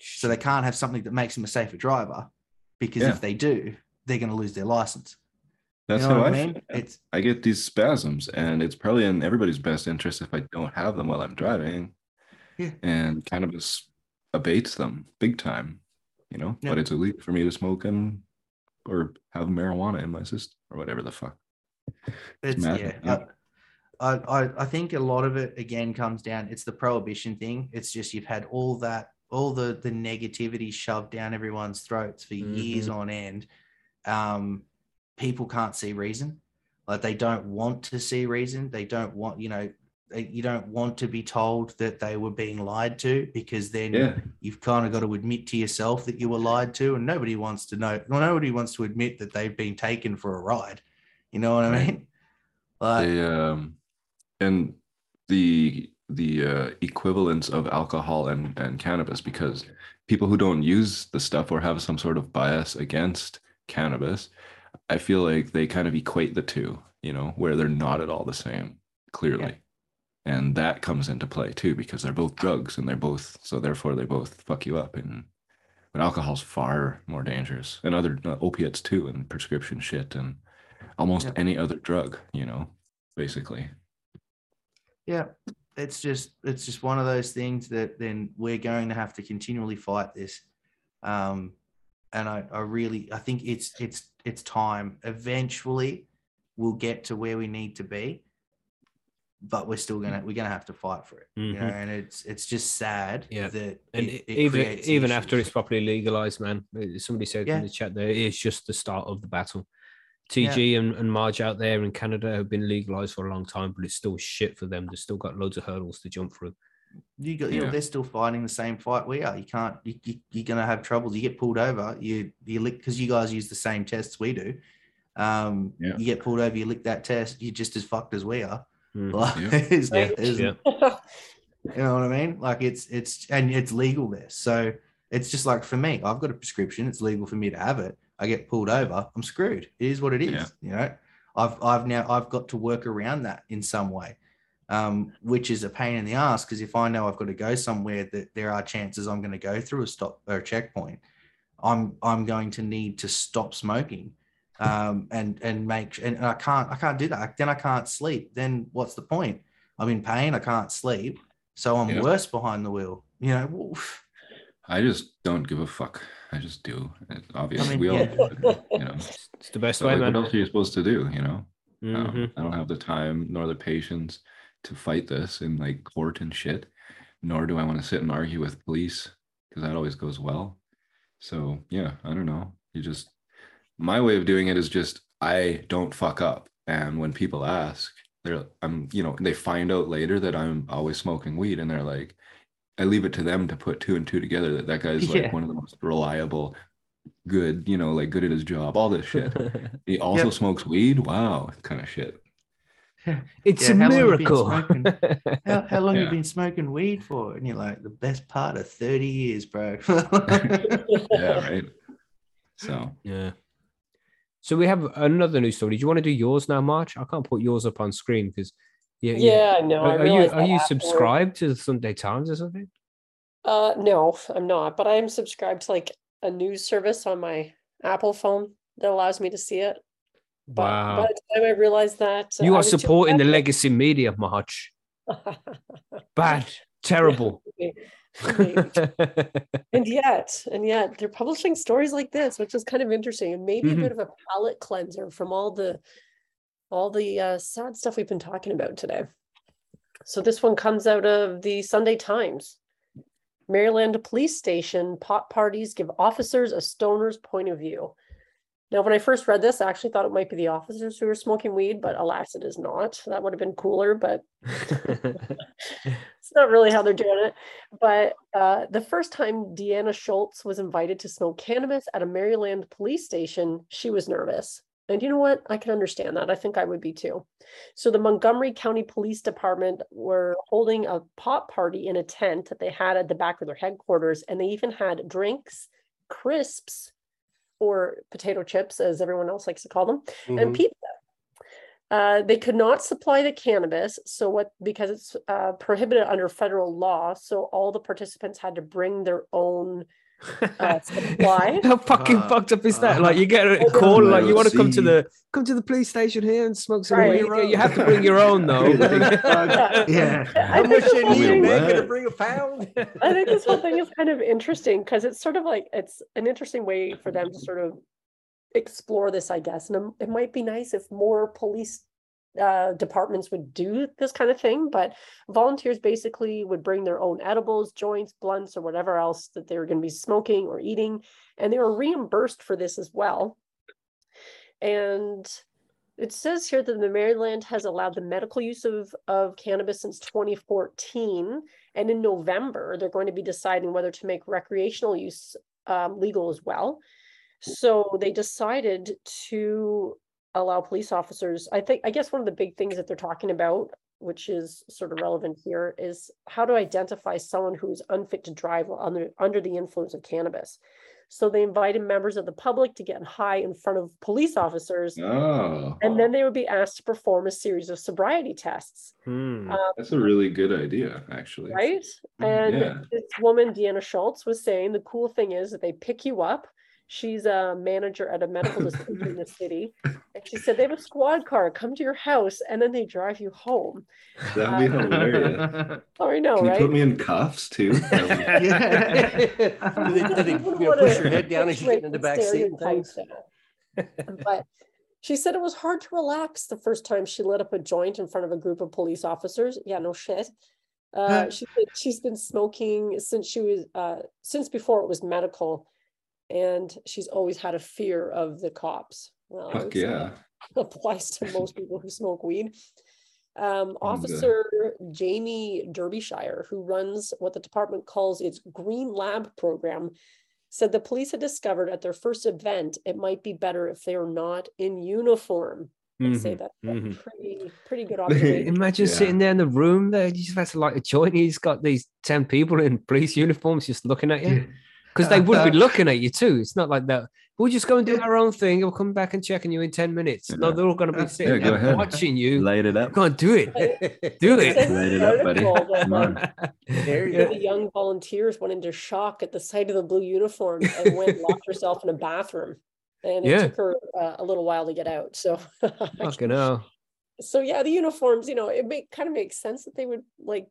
So they can't have something that makes them a safer driver because Yeah. if they do, they're going to lose their license. That's you know how I I mean? feel. It's I get these spasms, and it's probably in everybody's best interest if I don't have them while I'm driving. Yeah. And cannabis abates them big time, you know. Yeah. But it's illegal for me to smoke and or have marijuana in my system or whatever the fuck. it's mad, yeah. yeah. I, I I think a lot of it again comes down. It's the prohibition thing. It's just you've had all that all the the negativity shoved down everyone's throats for years Mhm. on end. Um, people can't see reason. Like they don't want to see reason. They don't want you know. You don't want to be told that they were being lied to because then Yeah. you've kind of got to admit to yourself that you were lied to, and nobody wants to know. Well, nobody wants to admit that they've been taken for a ride. You know what I mean? Like, They um and the the uh, equivalence of alcohol and and cannabis because people who don't use the stuff or have some sort of bias against cannabis, I feel like they kind of equate the two, you know, where they're not at all the same, clearly. And that comes into play too because they're both drugs and they're both so therefore they both fuck you up and but alcohol's far more dangerous and other uh, opiates too and prescription shit and almost Yeah. any other drug, you know, basically. yeah, it's just it's just one of those things that then we're going to have to continually fight this. Um, and I, I really I think it's it's it's time. Eventually, we'll get to where we need to be, but we're still gonna we're gonna have to fight for it. You know, Mhm. and it's it's just sad Yeah. that And it- it even creates even after it's properly legalized, man, uh, somebody said Yeah. in the chat there, it's just the start of the battle. TG and, and Marge out there in Canada have been legalized for a long time, but it's still shit for them. They've still got loads of hurdles to jump through. you got you know Yeah. they're still fighting the same fight we are you can't you, you, you're going to have troubles you get pulled over you you lick because you guys use the same tests we do Um, Yeah. you get pulled over, you lick that test, you're just as fucked as we are. Mm. Like, Yeah. there's- Right. there's- Yeah. you know what I mean? Like it's it's and it's legal there. So it's just like for me, I've got a prescription. It's legal for me to have it. I get pulled over, I'm screwed. It is what it is. Yeah. You know, I've I've now I've got to work around that in some way, um, which is a pain in the ass because if I know I've got to go somewhere that there are chances I'm going to go through a stop or a checkpoint, I'm I'm going to need to stop smoking. Um, and and make and I can't I can't do that. Then I can't sleep. Then what's the point? I'm in pain. I can't sleep. So I'm Yeah. worse behind the wheel. You know, woof. I just don't give a fuck. I just do. And Obviously, mean, we all, yeah. do, you know. It's the best So, way, like, what man. else are you supposed to do? You know, Mhm. um, I don't have the time nor the patience to fight this in like court and shit. Nor do I want to sit and argue with police because that always goes well. So yeah, I don't know. You just my way of doing it is just I don't fuck up, and when people ask, they're I'm you know they find out later that I'm always smoking weed, and they're like, I leave it to them to put two and two together that that guy's like Yeah. one of the most reliable, good you know like good at his job, all this shit. He also Yep. smokes weed. Wow, kind of shit. it's Yeah, a how long have been miracle. smoking? How, how long have Yeah. you been smoking weed for? And you're like, the best part of 30 years, bro. Yeah, right. So Yeah. So we have another news story. Do you want to do yours now, March? I can't put yours up on screen because yeah, Yeah, no, Are, are you are you subscribed to the Sunday Times or something? Uh, no, I'm not, but I am subscribed to like a news service on my Apple phone that allows me to see it. But Wow. by the time I realized that, uh, You I are supporting the legacy media, March. Bad, terrible. and yet, and yet, they're publishing stories like this, which is kind of interesting, and maybe Mhm. a bit of a palate cleanser from all the all the uh, sad stuff we've been talking about today. So this one comes out of the Sunday Times. Maryland Police Station pot parties give officers a stoner's point of view. Now, when I first read this, I actually thought it might be the officers who were smoking weed, but alas, it is not. That would have been cooler, but it's not really how they're doing it. But uh, the first time Deanna Schultz was invited to smoke cannabis at a Maryland police station, she was nervous. And you know what? I can understand that. I think I would be too. So the Montgomery County Police Department were holding a pot party in a tent that they had at the back of their headquarters, and they even had drinks, crisps, or potato chips, as everyone else likes to call them, and Mhm. pizza. Uh, they could not supply the cannabis, so what because it's uh, prohibited under federal law. So all the participants had to bring their own. Uh, supply? How fucking Uh, fucked up is that? uh, Like you get a call, like you want to come to the come to the police station here and smoke some Right. weed. You have to bring your own though. yeah. I How think much you need, man? Gonna bring a pound? I think this whole thing is kind of interesting because it's sort of like it's an interesting way for them to sort of explore this, I guess. And it- it might be nice if more police uh, departments would do this kind of thing, but volunteers basically would bring their own edibles, joints, blunts, or whatever else that they were going to be smoking or eating, and they were reimbursed for this as well. And it says here that the Maryland has allowed the medical use of, of cannabis since 2014. And in November, they're going to be deciding whether to make recreational use um, legal as well. So they decided to allow police officers. I think, I guess one of the big things that they're talking about, which is sort of relevant here, is how to identify someone who's unfit to drive while under, under the influence of cannabis. So they invited members of the public to get high in front of police officers, oh, and then they would be asked to perform a series of sobriety tests. Hmm. Um, that's a really good idea, actually. right? Mm, And yeah. this woman, Deanna Schultz, was saying the cool thing is that they pick you up. She's a manager at a medical dispensary in the city. And she said they have a squad car come to your house and then they drive you home. That'd be Uh, hilarious. Oh, I know, Can you put me in cuffs too? That yeah. Do they, do they, you know, push your head down as you get in the back seat and things? but she said it was hard to relax the first time she lit up a joint in front of a group of police officers. Yeah, no shit. Uh, she said she's been smoking since she was uh, since before it was medical, and she's always had a fear of the cops. Well, Fuck yeah. that applies to most people who smoke weed. Um, Officer Jamie Derbyshire, who runs what the department calls its Green Lab program, said the police had discovered at their first event it might be better if they are not in uniform. I'd say that that's a mhm. pretty pretty good observation. Imagine Yeah. sitting there in the room there. You just had to light a joint. He's got these 10 people in police uniforms just looking at you. Because they would be looking at you too. It's not like that. We'll just go and do our own thing. We'll come back and check on you in 10 minutes. No, they're all going to be sitting go there watching you. Light it up. Go on, do it. Do It it. Light it the up, buddy. Come on. There you One go. of the young volunteers went into shock at the sight of the blue uniform and went and locked herself in a bathroom. And it Yeah. took her uh, a little while to get out. So, Fucking hell. so yeah, the uniforms, you know, it make kind of makes sense that they would like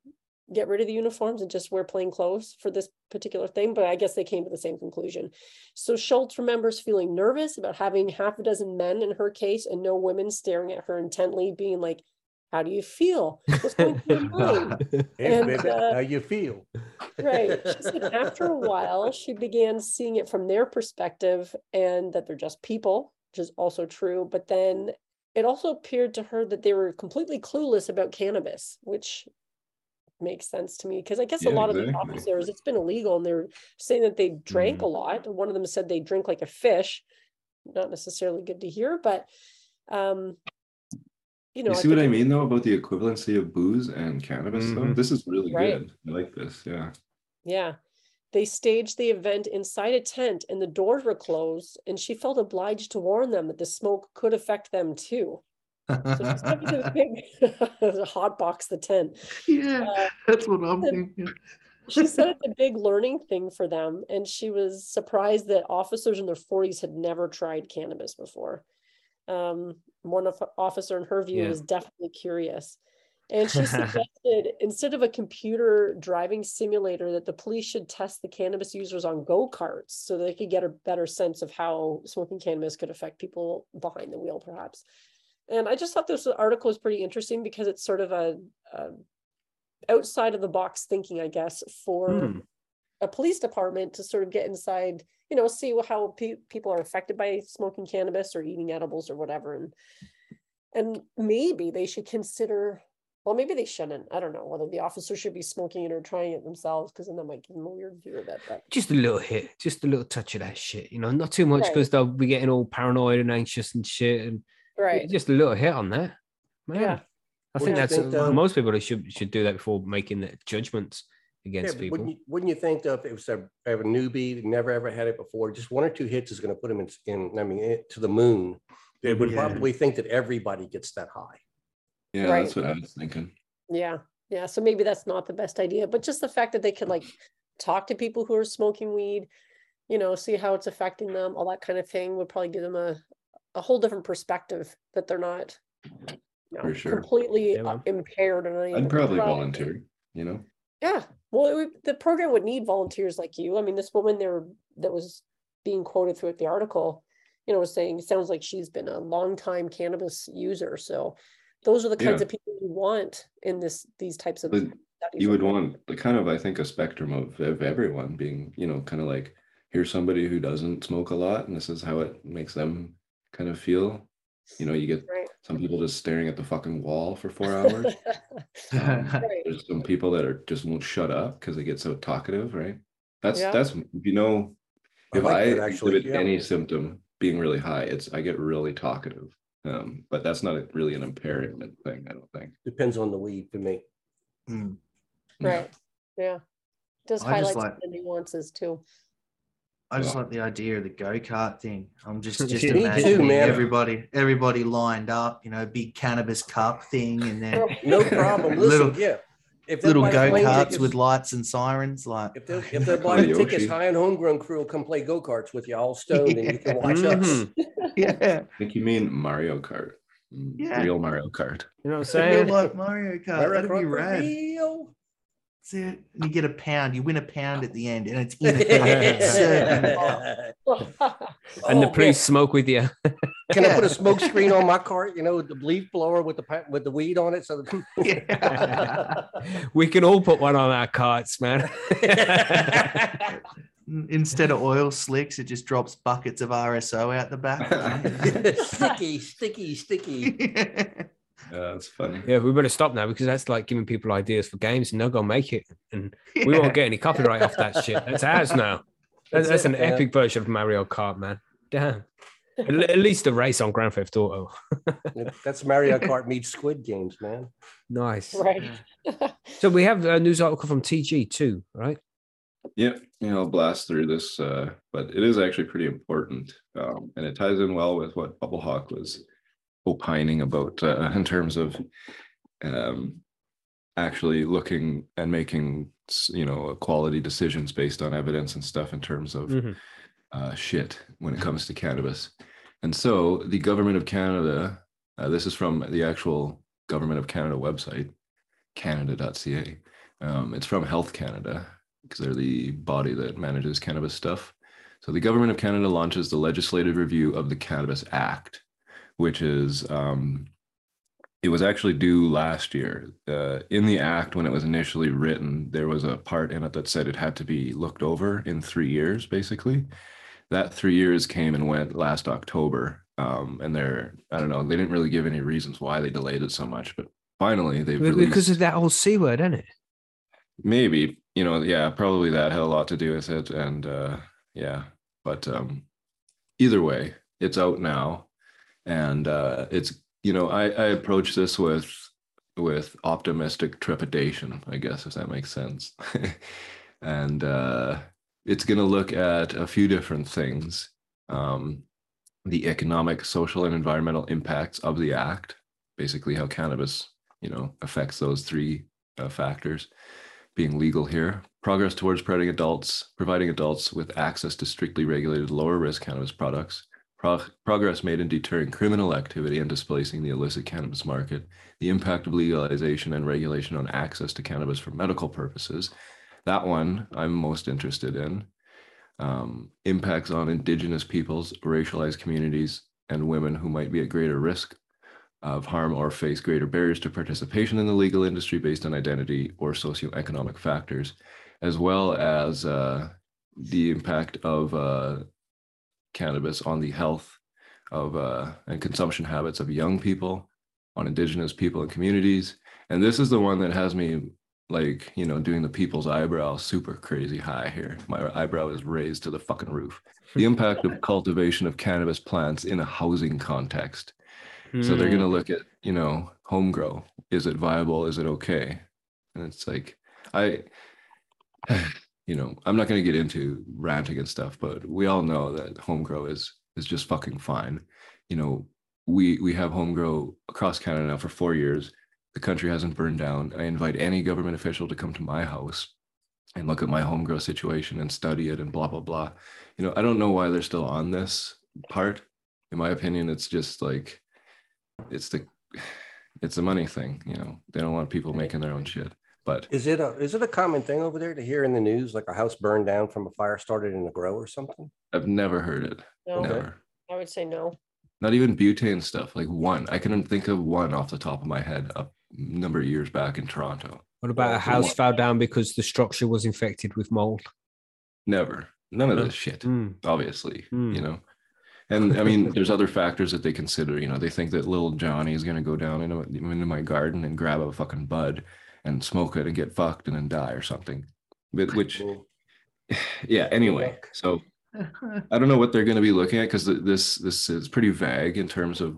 get rid of the uniforms and just wear plain clothes for this particular thing. But I guess they came to the same conclusion. So Schultz remembers feeling nervous about having half a dozen men in her case and no women staring at her intently, being like, How do you feel? What's going through your mind? Hey, And, baby, uh, how you feel? Right. She said after a while, she began seeing it from their perspective and that they're just people, which is also true. But then it also appeared to her that they were completely clueless about cannabis, which makes sense to me because I guess a Yeah, lot of the exactly. officers, it's been illegal and they're saying that they drank Mhm. a lot. One of them said they drink like a fish. Not necessarily good to hear, but um, you know, You see what I mean though about the equivalency of booze and cannabis though? Mhm. This is really Right. good. I like this. Yeah. Yeah. They staged the event inside a tent and the doors were closed, and she felt obliged to warn them that the smoke could affect them too. So she stepped into the big hot box the tent. yeah, Uh, that's what I'm thinking. she said it's a big learning thing for them, and she was surprised that officers in their 40s had never tried cannabis before. Um, one of officer, in her view, Yeah. was definitely curious. And she suggested instead of a computer driving simulator, that the police should test the cannabis users on go karts so they could get a better sense of how smoking cannabis could affect people behind the wheel, perhaps. And I just thought this article was pretty interesting because it's sort of a, a outside of the box thinking, I guess, for Hmm. a police department to sort of get inside, you know, see how pe- people are affected by smoking cannabis or eating edibles or whatever. And and maybe they should consider, well, maybe they shouldn't. I don't know whether the officer should be smoking it or trying it themselves, because then that might give them a weird view of it. But Just a little hit, just a little touch of that shit, you know, not too much Right. because they'll be getting all paranoid and anxious and shit. And right. just a little hit on that. Man, Yeah. I What think do you that's think, uh, um, most people should should do that before making the judgments against but people. wouldn't you, wouldn't you think though, if it was a, a newbie, never ever had it before, just one or two hits is going to put them in, in, I mean, eh, to the moon. They would Yeah. probably think that everybody gets that high. Yeah, Right. that's what I was thinking. Yeah. Yeah. So maybe that's not the best idea, but just the fact that they could like talk to people who are smoking weed, you know, see how it's affecting them, all that kind of thing would probably give them a, a whole different perspective that they're not you know, For sure. completely Yeah, uh, impaired or anything. I'd probably Well, volunteer, you know? Yeah. Well, it would, the program would need volunteers like you. I mean, this woman there that was being quoted throughout the article, you know, was saying it sounds like she's been a longtime cannabis user. So those are the kinds Yeah. of people you want in this these types of But you would want the kind of i think a spectrum of, of everyone being you know kind of like here's somebody who doesn't smoke a lot and this is how it makes them kind of feel you know you get Right. some people just staring at the fucking wall for four hours Um, Right. there's some people that are just won't shut up because they get so talkative right that's Yeah. that's you know I if like i actually, exhibit yeah. any symptom being really high it's i get really talkative um but that's not a- really an impairment thing i don't think Depends on the weed for me. Mm. Right. Yeah. Does just highlight some like- the nuances too. I just like the idea of the go kart thing. I'm just just Me too, imagining man. everybody everybody lined up, you know, big cannabis cup thing, and then No problem. Listen, Little- yeah. If little go karts with lights and sirens. Like, If they're, if they're buying tickets, high and homegrown crew will come play go-karts with you all stoned and you can watch us. Mhm. yeah, i think you mean mario kart Yeah. real mario kart You know what I'm real saying? like Mario Kart. Mario That'd be Kart for rad. real. That's it. And you get a pound. You win a pound at the end, and it's in a certain And the Oh, police smoke with you. man. Can I put a Yeah. smoke screen on my cart? You know, with the leaf blower with the with the weed on it, so that Yeah. we can all put one on our carts, man. Instead of oil slicks, it just drops buckets of RSO out the back. sticky, sticky, sticky. Yeah, that's funny. yeah, we better stop now because that's like giving people ideas for games and they'll go make it. And we won't get any copyright off that shit. That's ours now. That's, That's that's it, an man. epic version of Mario Kart, man. Damn. at, least a race on Grand Theft Auto. That's Mario Kart meets Squid Games, man. nice. Right. So we have a news article from TG too, right? Yeah, yeah, I'll blast through this, uh, but it is actually pretty important, um, and it ties in well with what Bubble Hawk was opining about uh, in terms of um, actually looking and making, you know, quality decisions based on evidence and stuff in terms of Mhm. uh, shit when it comes to cannabis. And so the government of Canada, uh, this is from the actual government of Canada website, canada.ca. Um, it's from Health Canada because they're the body that manages cannabis stuff. So the government of Canada launches the legislative review of the Cannabis Act, which is um, it was actually due last year. Uh, in the act, when it was initially written, there was a part in it that said it had to be looked over in three years, basically. That three years came and went last October. Um, and they're, I don't know, they didn't really give any reasons why they delayed it so much, but finally they've Because released, of that whole C word, isn't it? maybe, you know, yeah, probably that had a lot to do with it. And uh, yeah, but um, either way, it's out now. And uh, it's, you know, I, I approach this with with optimistic trepidation, I guess, if that makes sense. and uh, it's going to look at a few different things um, the economic, social, and environmental impacts of the act, basically, how cannabis, you know, affects those three uh, factors being legal here, progress towards providing adults, providing adults with access to strictly regulated lower risk cannabis products, Pro- progress made in deterring criminal activity and displacing the illicit cannabis market, the impact of legalization and regulation on access to cannabis for medical purposes. That one I'm most interested in. Um, impacts on Indigenous peoples, racialized communities, and women who might be at greater risk of harm or face greater barriers to participation in the legal industry based on identity or socioeconomic factors, as well as uh, the impact of uh, cannabis on the health of uh, and consumption habits of young people, on indigenous people and communities. And this is the one that has me like, you know, doing the people's eyebrow super crazy high here. My eyebrow is raised to the fucking roof. The impact of cultivation of cannabis plants in a housing context. So they're going to look at, you know, home grow. Is it viable? Is it okay? And it's like, I, you know, I'm not going to get into ranting and stuff, but we all know that home grow is is just fucking fine. You know, we we have home grow across Canada now for four years. The country hasn't burned down. I invite any government official to come to my house and look at my home grow situation and study it and blah blah blah. You know, I don't know why they're still on this part. In my opinion, it's just like it's the it's a money thing. You know, they don't want people making their own shit. But Is it a is it a common thing over there to hear in the news like a house burned down from a fire started in a grow or something? I've never heard it. No, Never. I would say no. Not even butane stuff. Like one. I can think of one off the top of my head a number of years back in Toronto. What about a house fell down because the structure was infected with mold? Never. None of this shit. Mm. Obviously. Hmm. You know. And I mean, there's other factors that they consider. You know, they think that little Johnny is gonna go down into, into my garden and grab a fucking bud and smoke it and get fucked and then die or something. But which yeah anyway so i don't know what they're going to be looking at because this this is pretty vague in terms of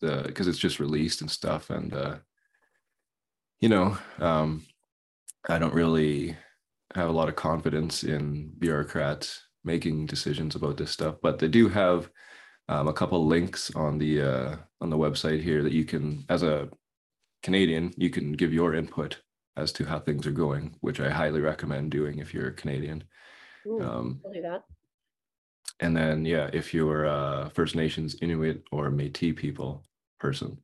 the because it's just released and stuff and uh you know um i don't really have a lot of confidence in bureaucrats making decisions about this stuff but they do have um, a couple links on the uh on the website here that you can as a canadian you can give your input as to how things are going which i highly recommend doing if you're a canadian Ooh, um, I'll do that. and then, yeah, if you're a First Nations, Inuit, or Métis people person,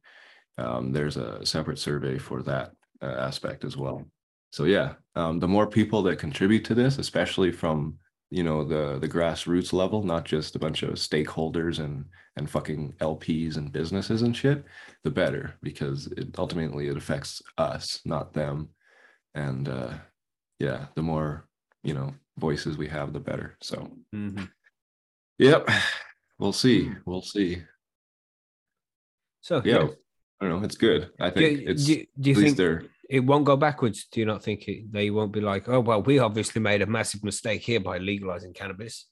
um, there's a separate survey for that uh, aspect as well. So yeah, um, the more people that contribute to this, especially from you know the the grassroots level, not just a bunch of stakeholders and and fucking LPs and businesses and shit, the better because it ultimately it affects us, not them. And uh, yeah, the more you know voices we have, the better. So. Mhm. Yep. We'll see. We'll see. So Yeah. I don't know. It's good. I think you- it's do, do you at least think they're it won't go backwards. Do you not think it, they won't be like, oh well, we obviously made a massive mistake here by legalizing cannabis?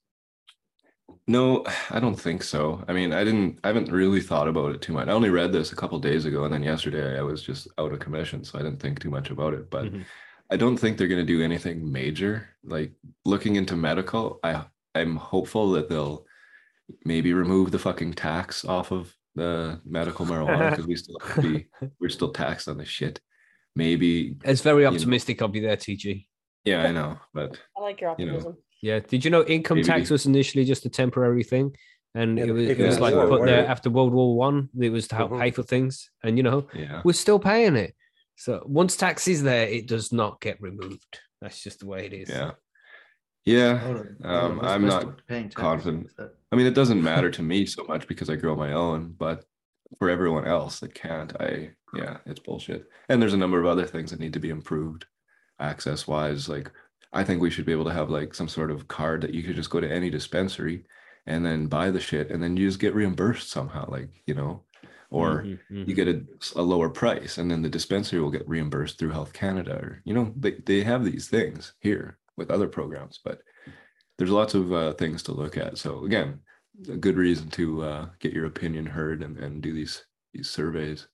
No, I don't think so. I mean, I didn't, I haven't really thought about it too much. I only read this a couple days ago, and then yesterday I was just out of commission, so I didn't think too much about it. But Mhm. I don't think they're going to do anything major. Like looking into medical, I I'm hopeful that they'll maybe remove the fucking tax off of the medical marijuana because we still have to be, we're still taxed on the shit. Maybe, It's very know. optimistic of you there, TG. yeah, I know, but I like your You know, optimism. Yeah. Did you know income tax was initially just a temporary thing? And Yeah, it was, it was like put there were- after World War One. It was to help Mhm. pay for things. And you know, yeah, we're still paying it. So once tax is there, it does not get removed. That's just the way it is. yeah, yeah. Um, hold on, we're I'm not paying taxes, confident. I mean, it doesn't matter to me so much because I grow my own, but for everyone else that can't, I yeah, it's bullshit. And there's a number of other things that need to be improved, access wise. Like, I think we should be able to have like some sort of card that you could just go to any dispensary and then buy the shit, and then you just get reimbursed somehow, like you know, or Mhm, mhm. you get a, a lower price, and then the dispensary will get reimbursed through Health Canada, or you know, they they have these things here with other programs, but there's lots of uh, things to look at. So again, a good reason to uh, get your opinion heard and, and do these these surveys.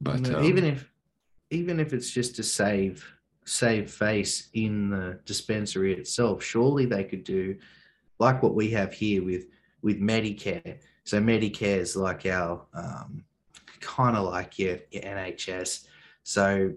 But um, even if even if it's just to save save face in the dispensary itself, surely they could do like what we have here with with Medicare. So Medicare is like our um, kind of like your, your NHS. So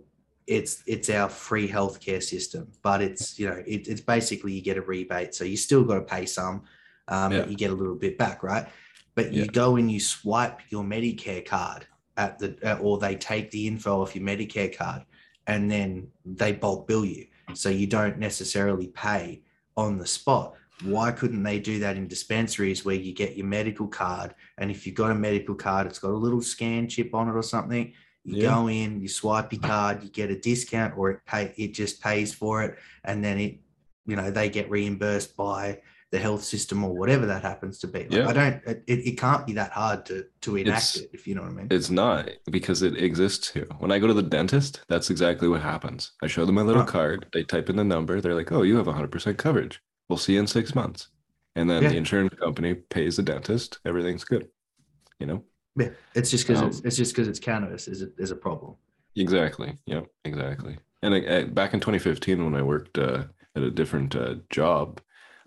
it's it's our free healthcare system, but it's you know it, it's basically you get a rebate, so you still got to pay some, um, Yeah. you get a little bit back, right? But you Yeah. go and you swipe your Medicare card at the or they take the info off your Medicare card and then they bulk bill you, so you don't necessarily pay on the spot. Why couldn't they do that in dispensaries where you get your medical card and if you've got a medical card, it's got a little scan chip on it or something. You Yeah. go in, you swipe your card, you get a discount, or it pay it just pays for it, and then it, you know, they get reimbursed by the health system or whatever that happens to be. Like, Yeah. I don't. It, it can't be that hard to to enact It's- it, if you know what I mean. it's not because it exists here. When I go to the dentist, that's exactly what happens. I show them my little Huh. card, they type in the number, they're like, "Oh, you have 100% coverage. We'll see you in six months." And then Yeah. the insurance company pays the dentist. Everything's good. You know. Yeah, it's just because Um, it's, it's just because it's cannabis is a, is a problem. Exactly. Yep. Exactly. And I, I- back in 2015, when I worked uh, at a different uh, job,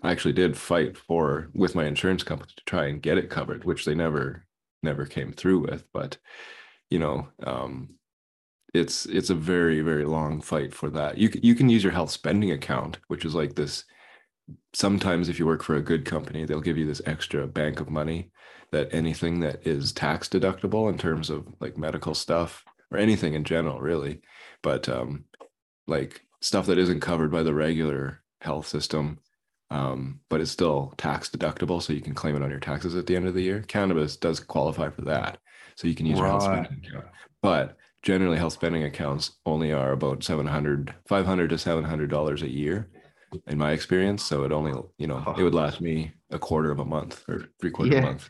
I actually did fight for with my insurance company to try and get it covered, which they never never came through with. But you know, um, it's it's a very very long fight for that. You you can use your health spending account, which is like this. Sometimes, if you work for a good company, they'll give you this extra bank of money that anything that is tax deductible in terms of like medical stuff or anything in general, really. But um, like stuff that isn't covered by the regular health system, um, but it's still tax deductible, so you can claim it on your taxes at the end of the year. Cannabis does qualify for that, so you can use your health spending account. But generally, health spending accounts only are about 700 500 to 700 dollars a year in my experience so it only you know it would last me a quarter of a month or three quarters of a month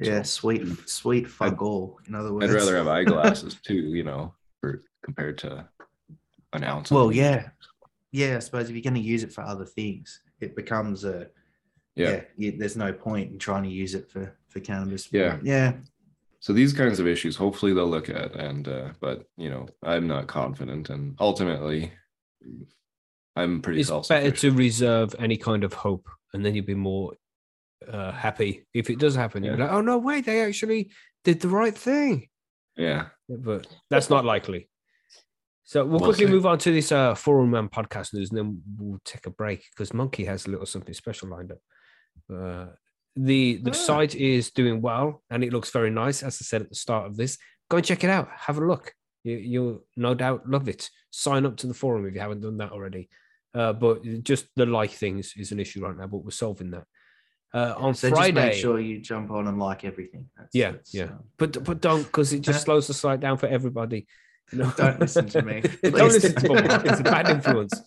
Yeah, So- sweet, sweet fuck all. In other words, I'd rather have eyeglasses too, you know, for compared to an ounce. Well, yeah, yeah. I suppose if you're going to use it for other things, it becomes a yeah. yeah. you, there's no point in trying to use it for for cannabis. Yeah. yeah. So these kinds of issues, hopefully they'll look at, and uh, but you know, I'm not confident, and ultimately, I'm pretty It's better self-sufficient. to reserve any kind of hope, and then you'll be more uh, happy if it does happen. you're like, "Oh no, way They actually did the right thing." Yeah, but that's not likely. So we'll We'll quickly see. move on to this uh, forum and podcast news, and then we'll take a break because Monkey has a little something special lined up. Uh, the the Ah. site is doing well, and it looks very nice. As I said at the start of this, go and check it out. Have a look. You, you'll no doubt love it. Sign up to the forum if you haven't done that already. Uh, but just the like things is an issue right now, but we're solving that. Uh, on so Friday, just make sure you jump on and like everything. That's, Yeah, that's, yeah. um, but but don't because it just slows the site down for everybody. Know? Don't listen to me. don't listen to Bob. It's a bad influence.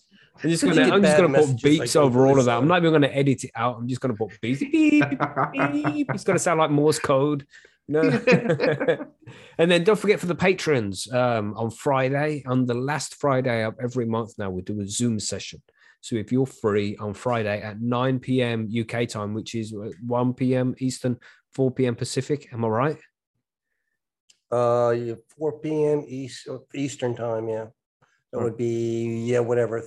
I'm just gonna I'm just gonna put beeps like over all of that. I'm not even gonna edit it out. I'm just gonna put beeps. Beep, beep, beep. It's gonna sound like Morse code. No. and then don't forget for the patrons um, on Friday, on the last Friday of every month now, we do a Zoom session. So if you're free on Friday at 9 p.m. UK time, which is uh, 1 p.m. Eastern, 4 p.m. Pacific, am I right? Uh, yeah, four PM East, Eastern time, yeah. That would be, yeah, whatever,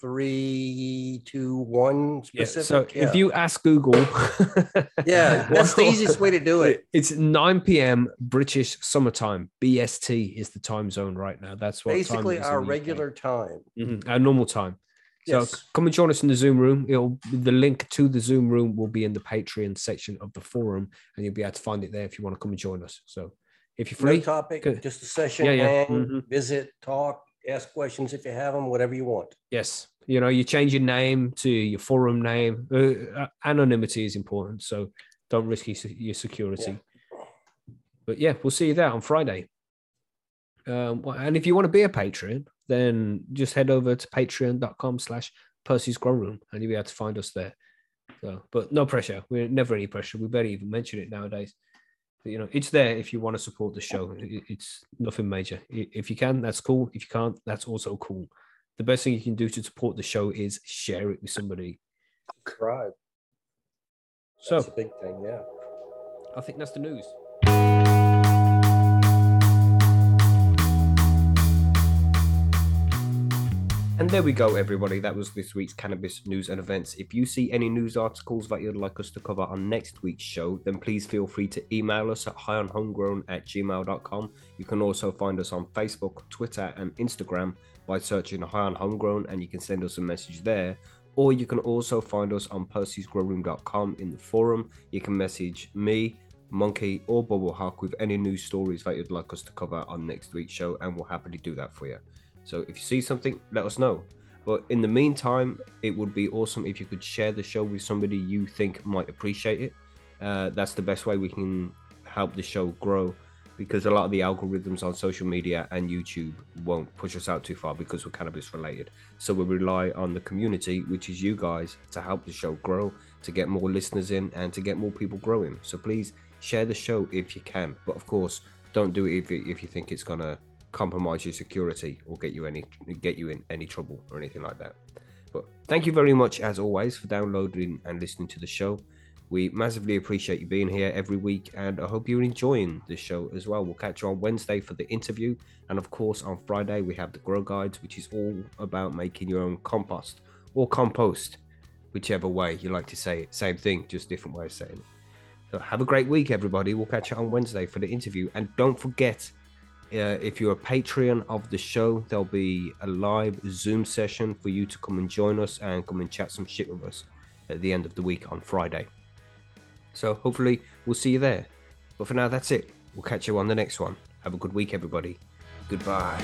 three, two, one Yeah. So specific. if you ask Google, Yeah, that's the easiest way to do it. It's 9 p.m. British summertime. BST is the time zone right now. That's what Basically our the UK. regular time. Mhm, our normal time. So Yes. come and join us in the Zoom room. It'll the link to the Zoom room will be in the Patreon section of the forum, and you'll be able to find it there if you want to come and join us. So if you're No free, topic, Good. just a session, Yeah, yeah, mhm. visit, talk, ask questions if you have them, whatever you want. yes, you know you change your name to your forum name. Uh, uh, anonymity is important, so don't risk your, se- your security. But yeah, we'll see you there on Friday. Um, and if you want to be a patron, then just head over to patreon.com slash Percy's Grow Room and you'll be able to find us there. So, but no pressure. We're never any pressure. We barely even mention it nowadays. You know, it's there if you want to support the show. It's nothing major. If you can, that's cool. If you can't, that's also cool. The best thing you can do to support the show is share it with somebody. Subscribe. So That's a big thing, yeah. I think that's the news. And there we go, everybody. That was this week's cannabis news and events. If you see any news articles that you'd like us to cover on next week's show, then please feel free to email us at highonhomegrown at gmail.com. You can also find us on Facebook, Twitter, and Instagram by searching High on Homegrown, and you can send us a message there. Or you can also find us on percysgrowroom.com in the forum. You can message me, Monkey, or Bubble Hawk with any news stories that you'd like us to cover on next week's show, and we'll happily do that for you. So if you see something, let us know. But in the meantime, it would be awesome if you could share the show with somebody you think might appreciate it. Uh, that's the best way we can help the show grow because a lot of the algorithms on social media and YouTube won't push us out too far because we're cannabis related. So we rely on the community, which is you guys, to help the show grow, to get more listeners in, and to get more people growing. So please share the show if you can. But of course, don't do it if, if you think it's gonna compromise your security or get you any get you in any trouble or anything like that. But thank you very much as always for downloading and listening to the show. We massively appreciate you being here every week, and I hope you're enjoying the show as well. We'll catch you on Wednesday for the interview, and of course, on Friday, we have the Grow Guides, which is all about making your own compost or compost, whichever way you like to say it. Same thing, just different way of saying it. So, have a great week, everybody. We'll catch you on Wednesday for the interview, and don't forget uh, if you're a Patreon of the show, there'll be a live Zoom session for you to come and join us and come and chat some shit with us at the end of the week on Friday. So hopefully we'll see you there. But for now, that's it. We'll catch you on the next one. Have a good week, everybody. Goodbye.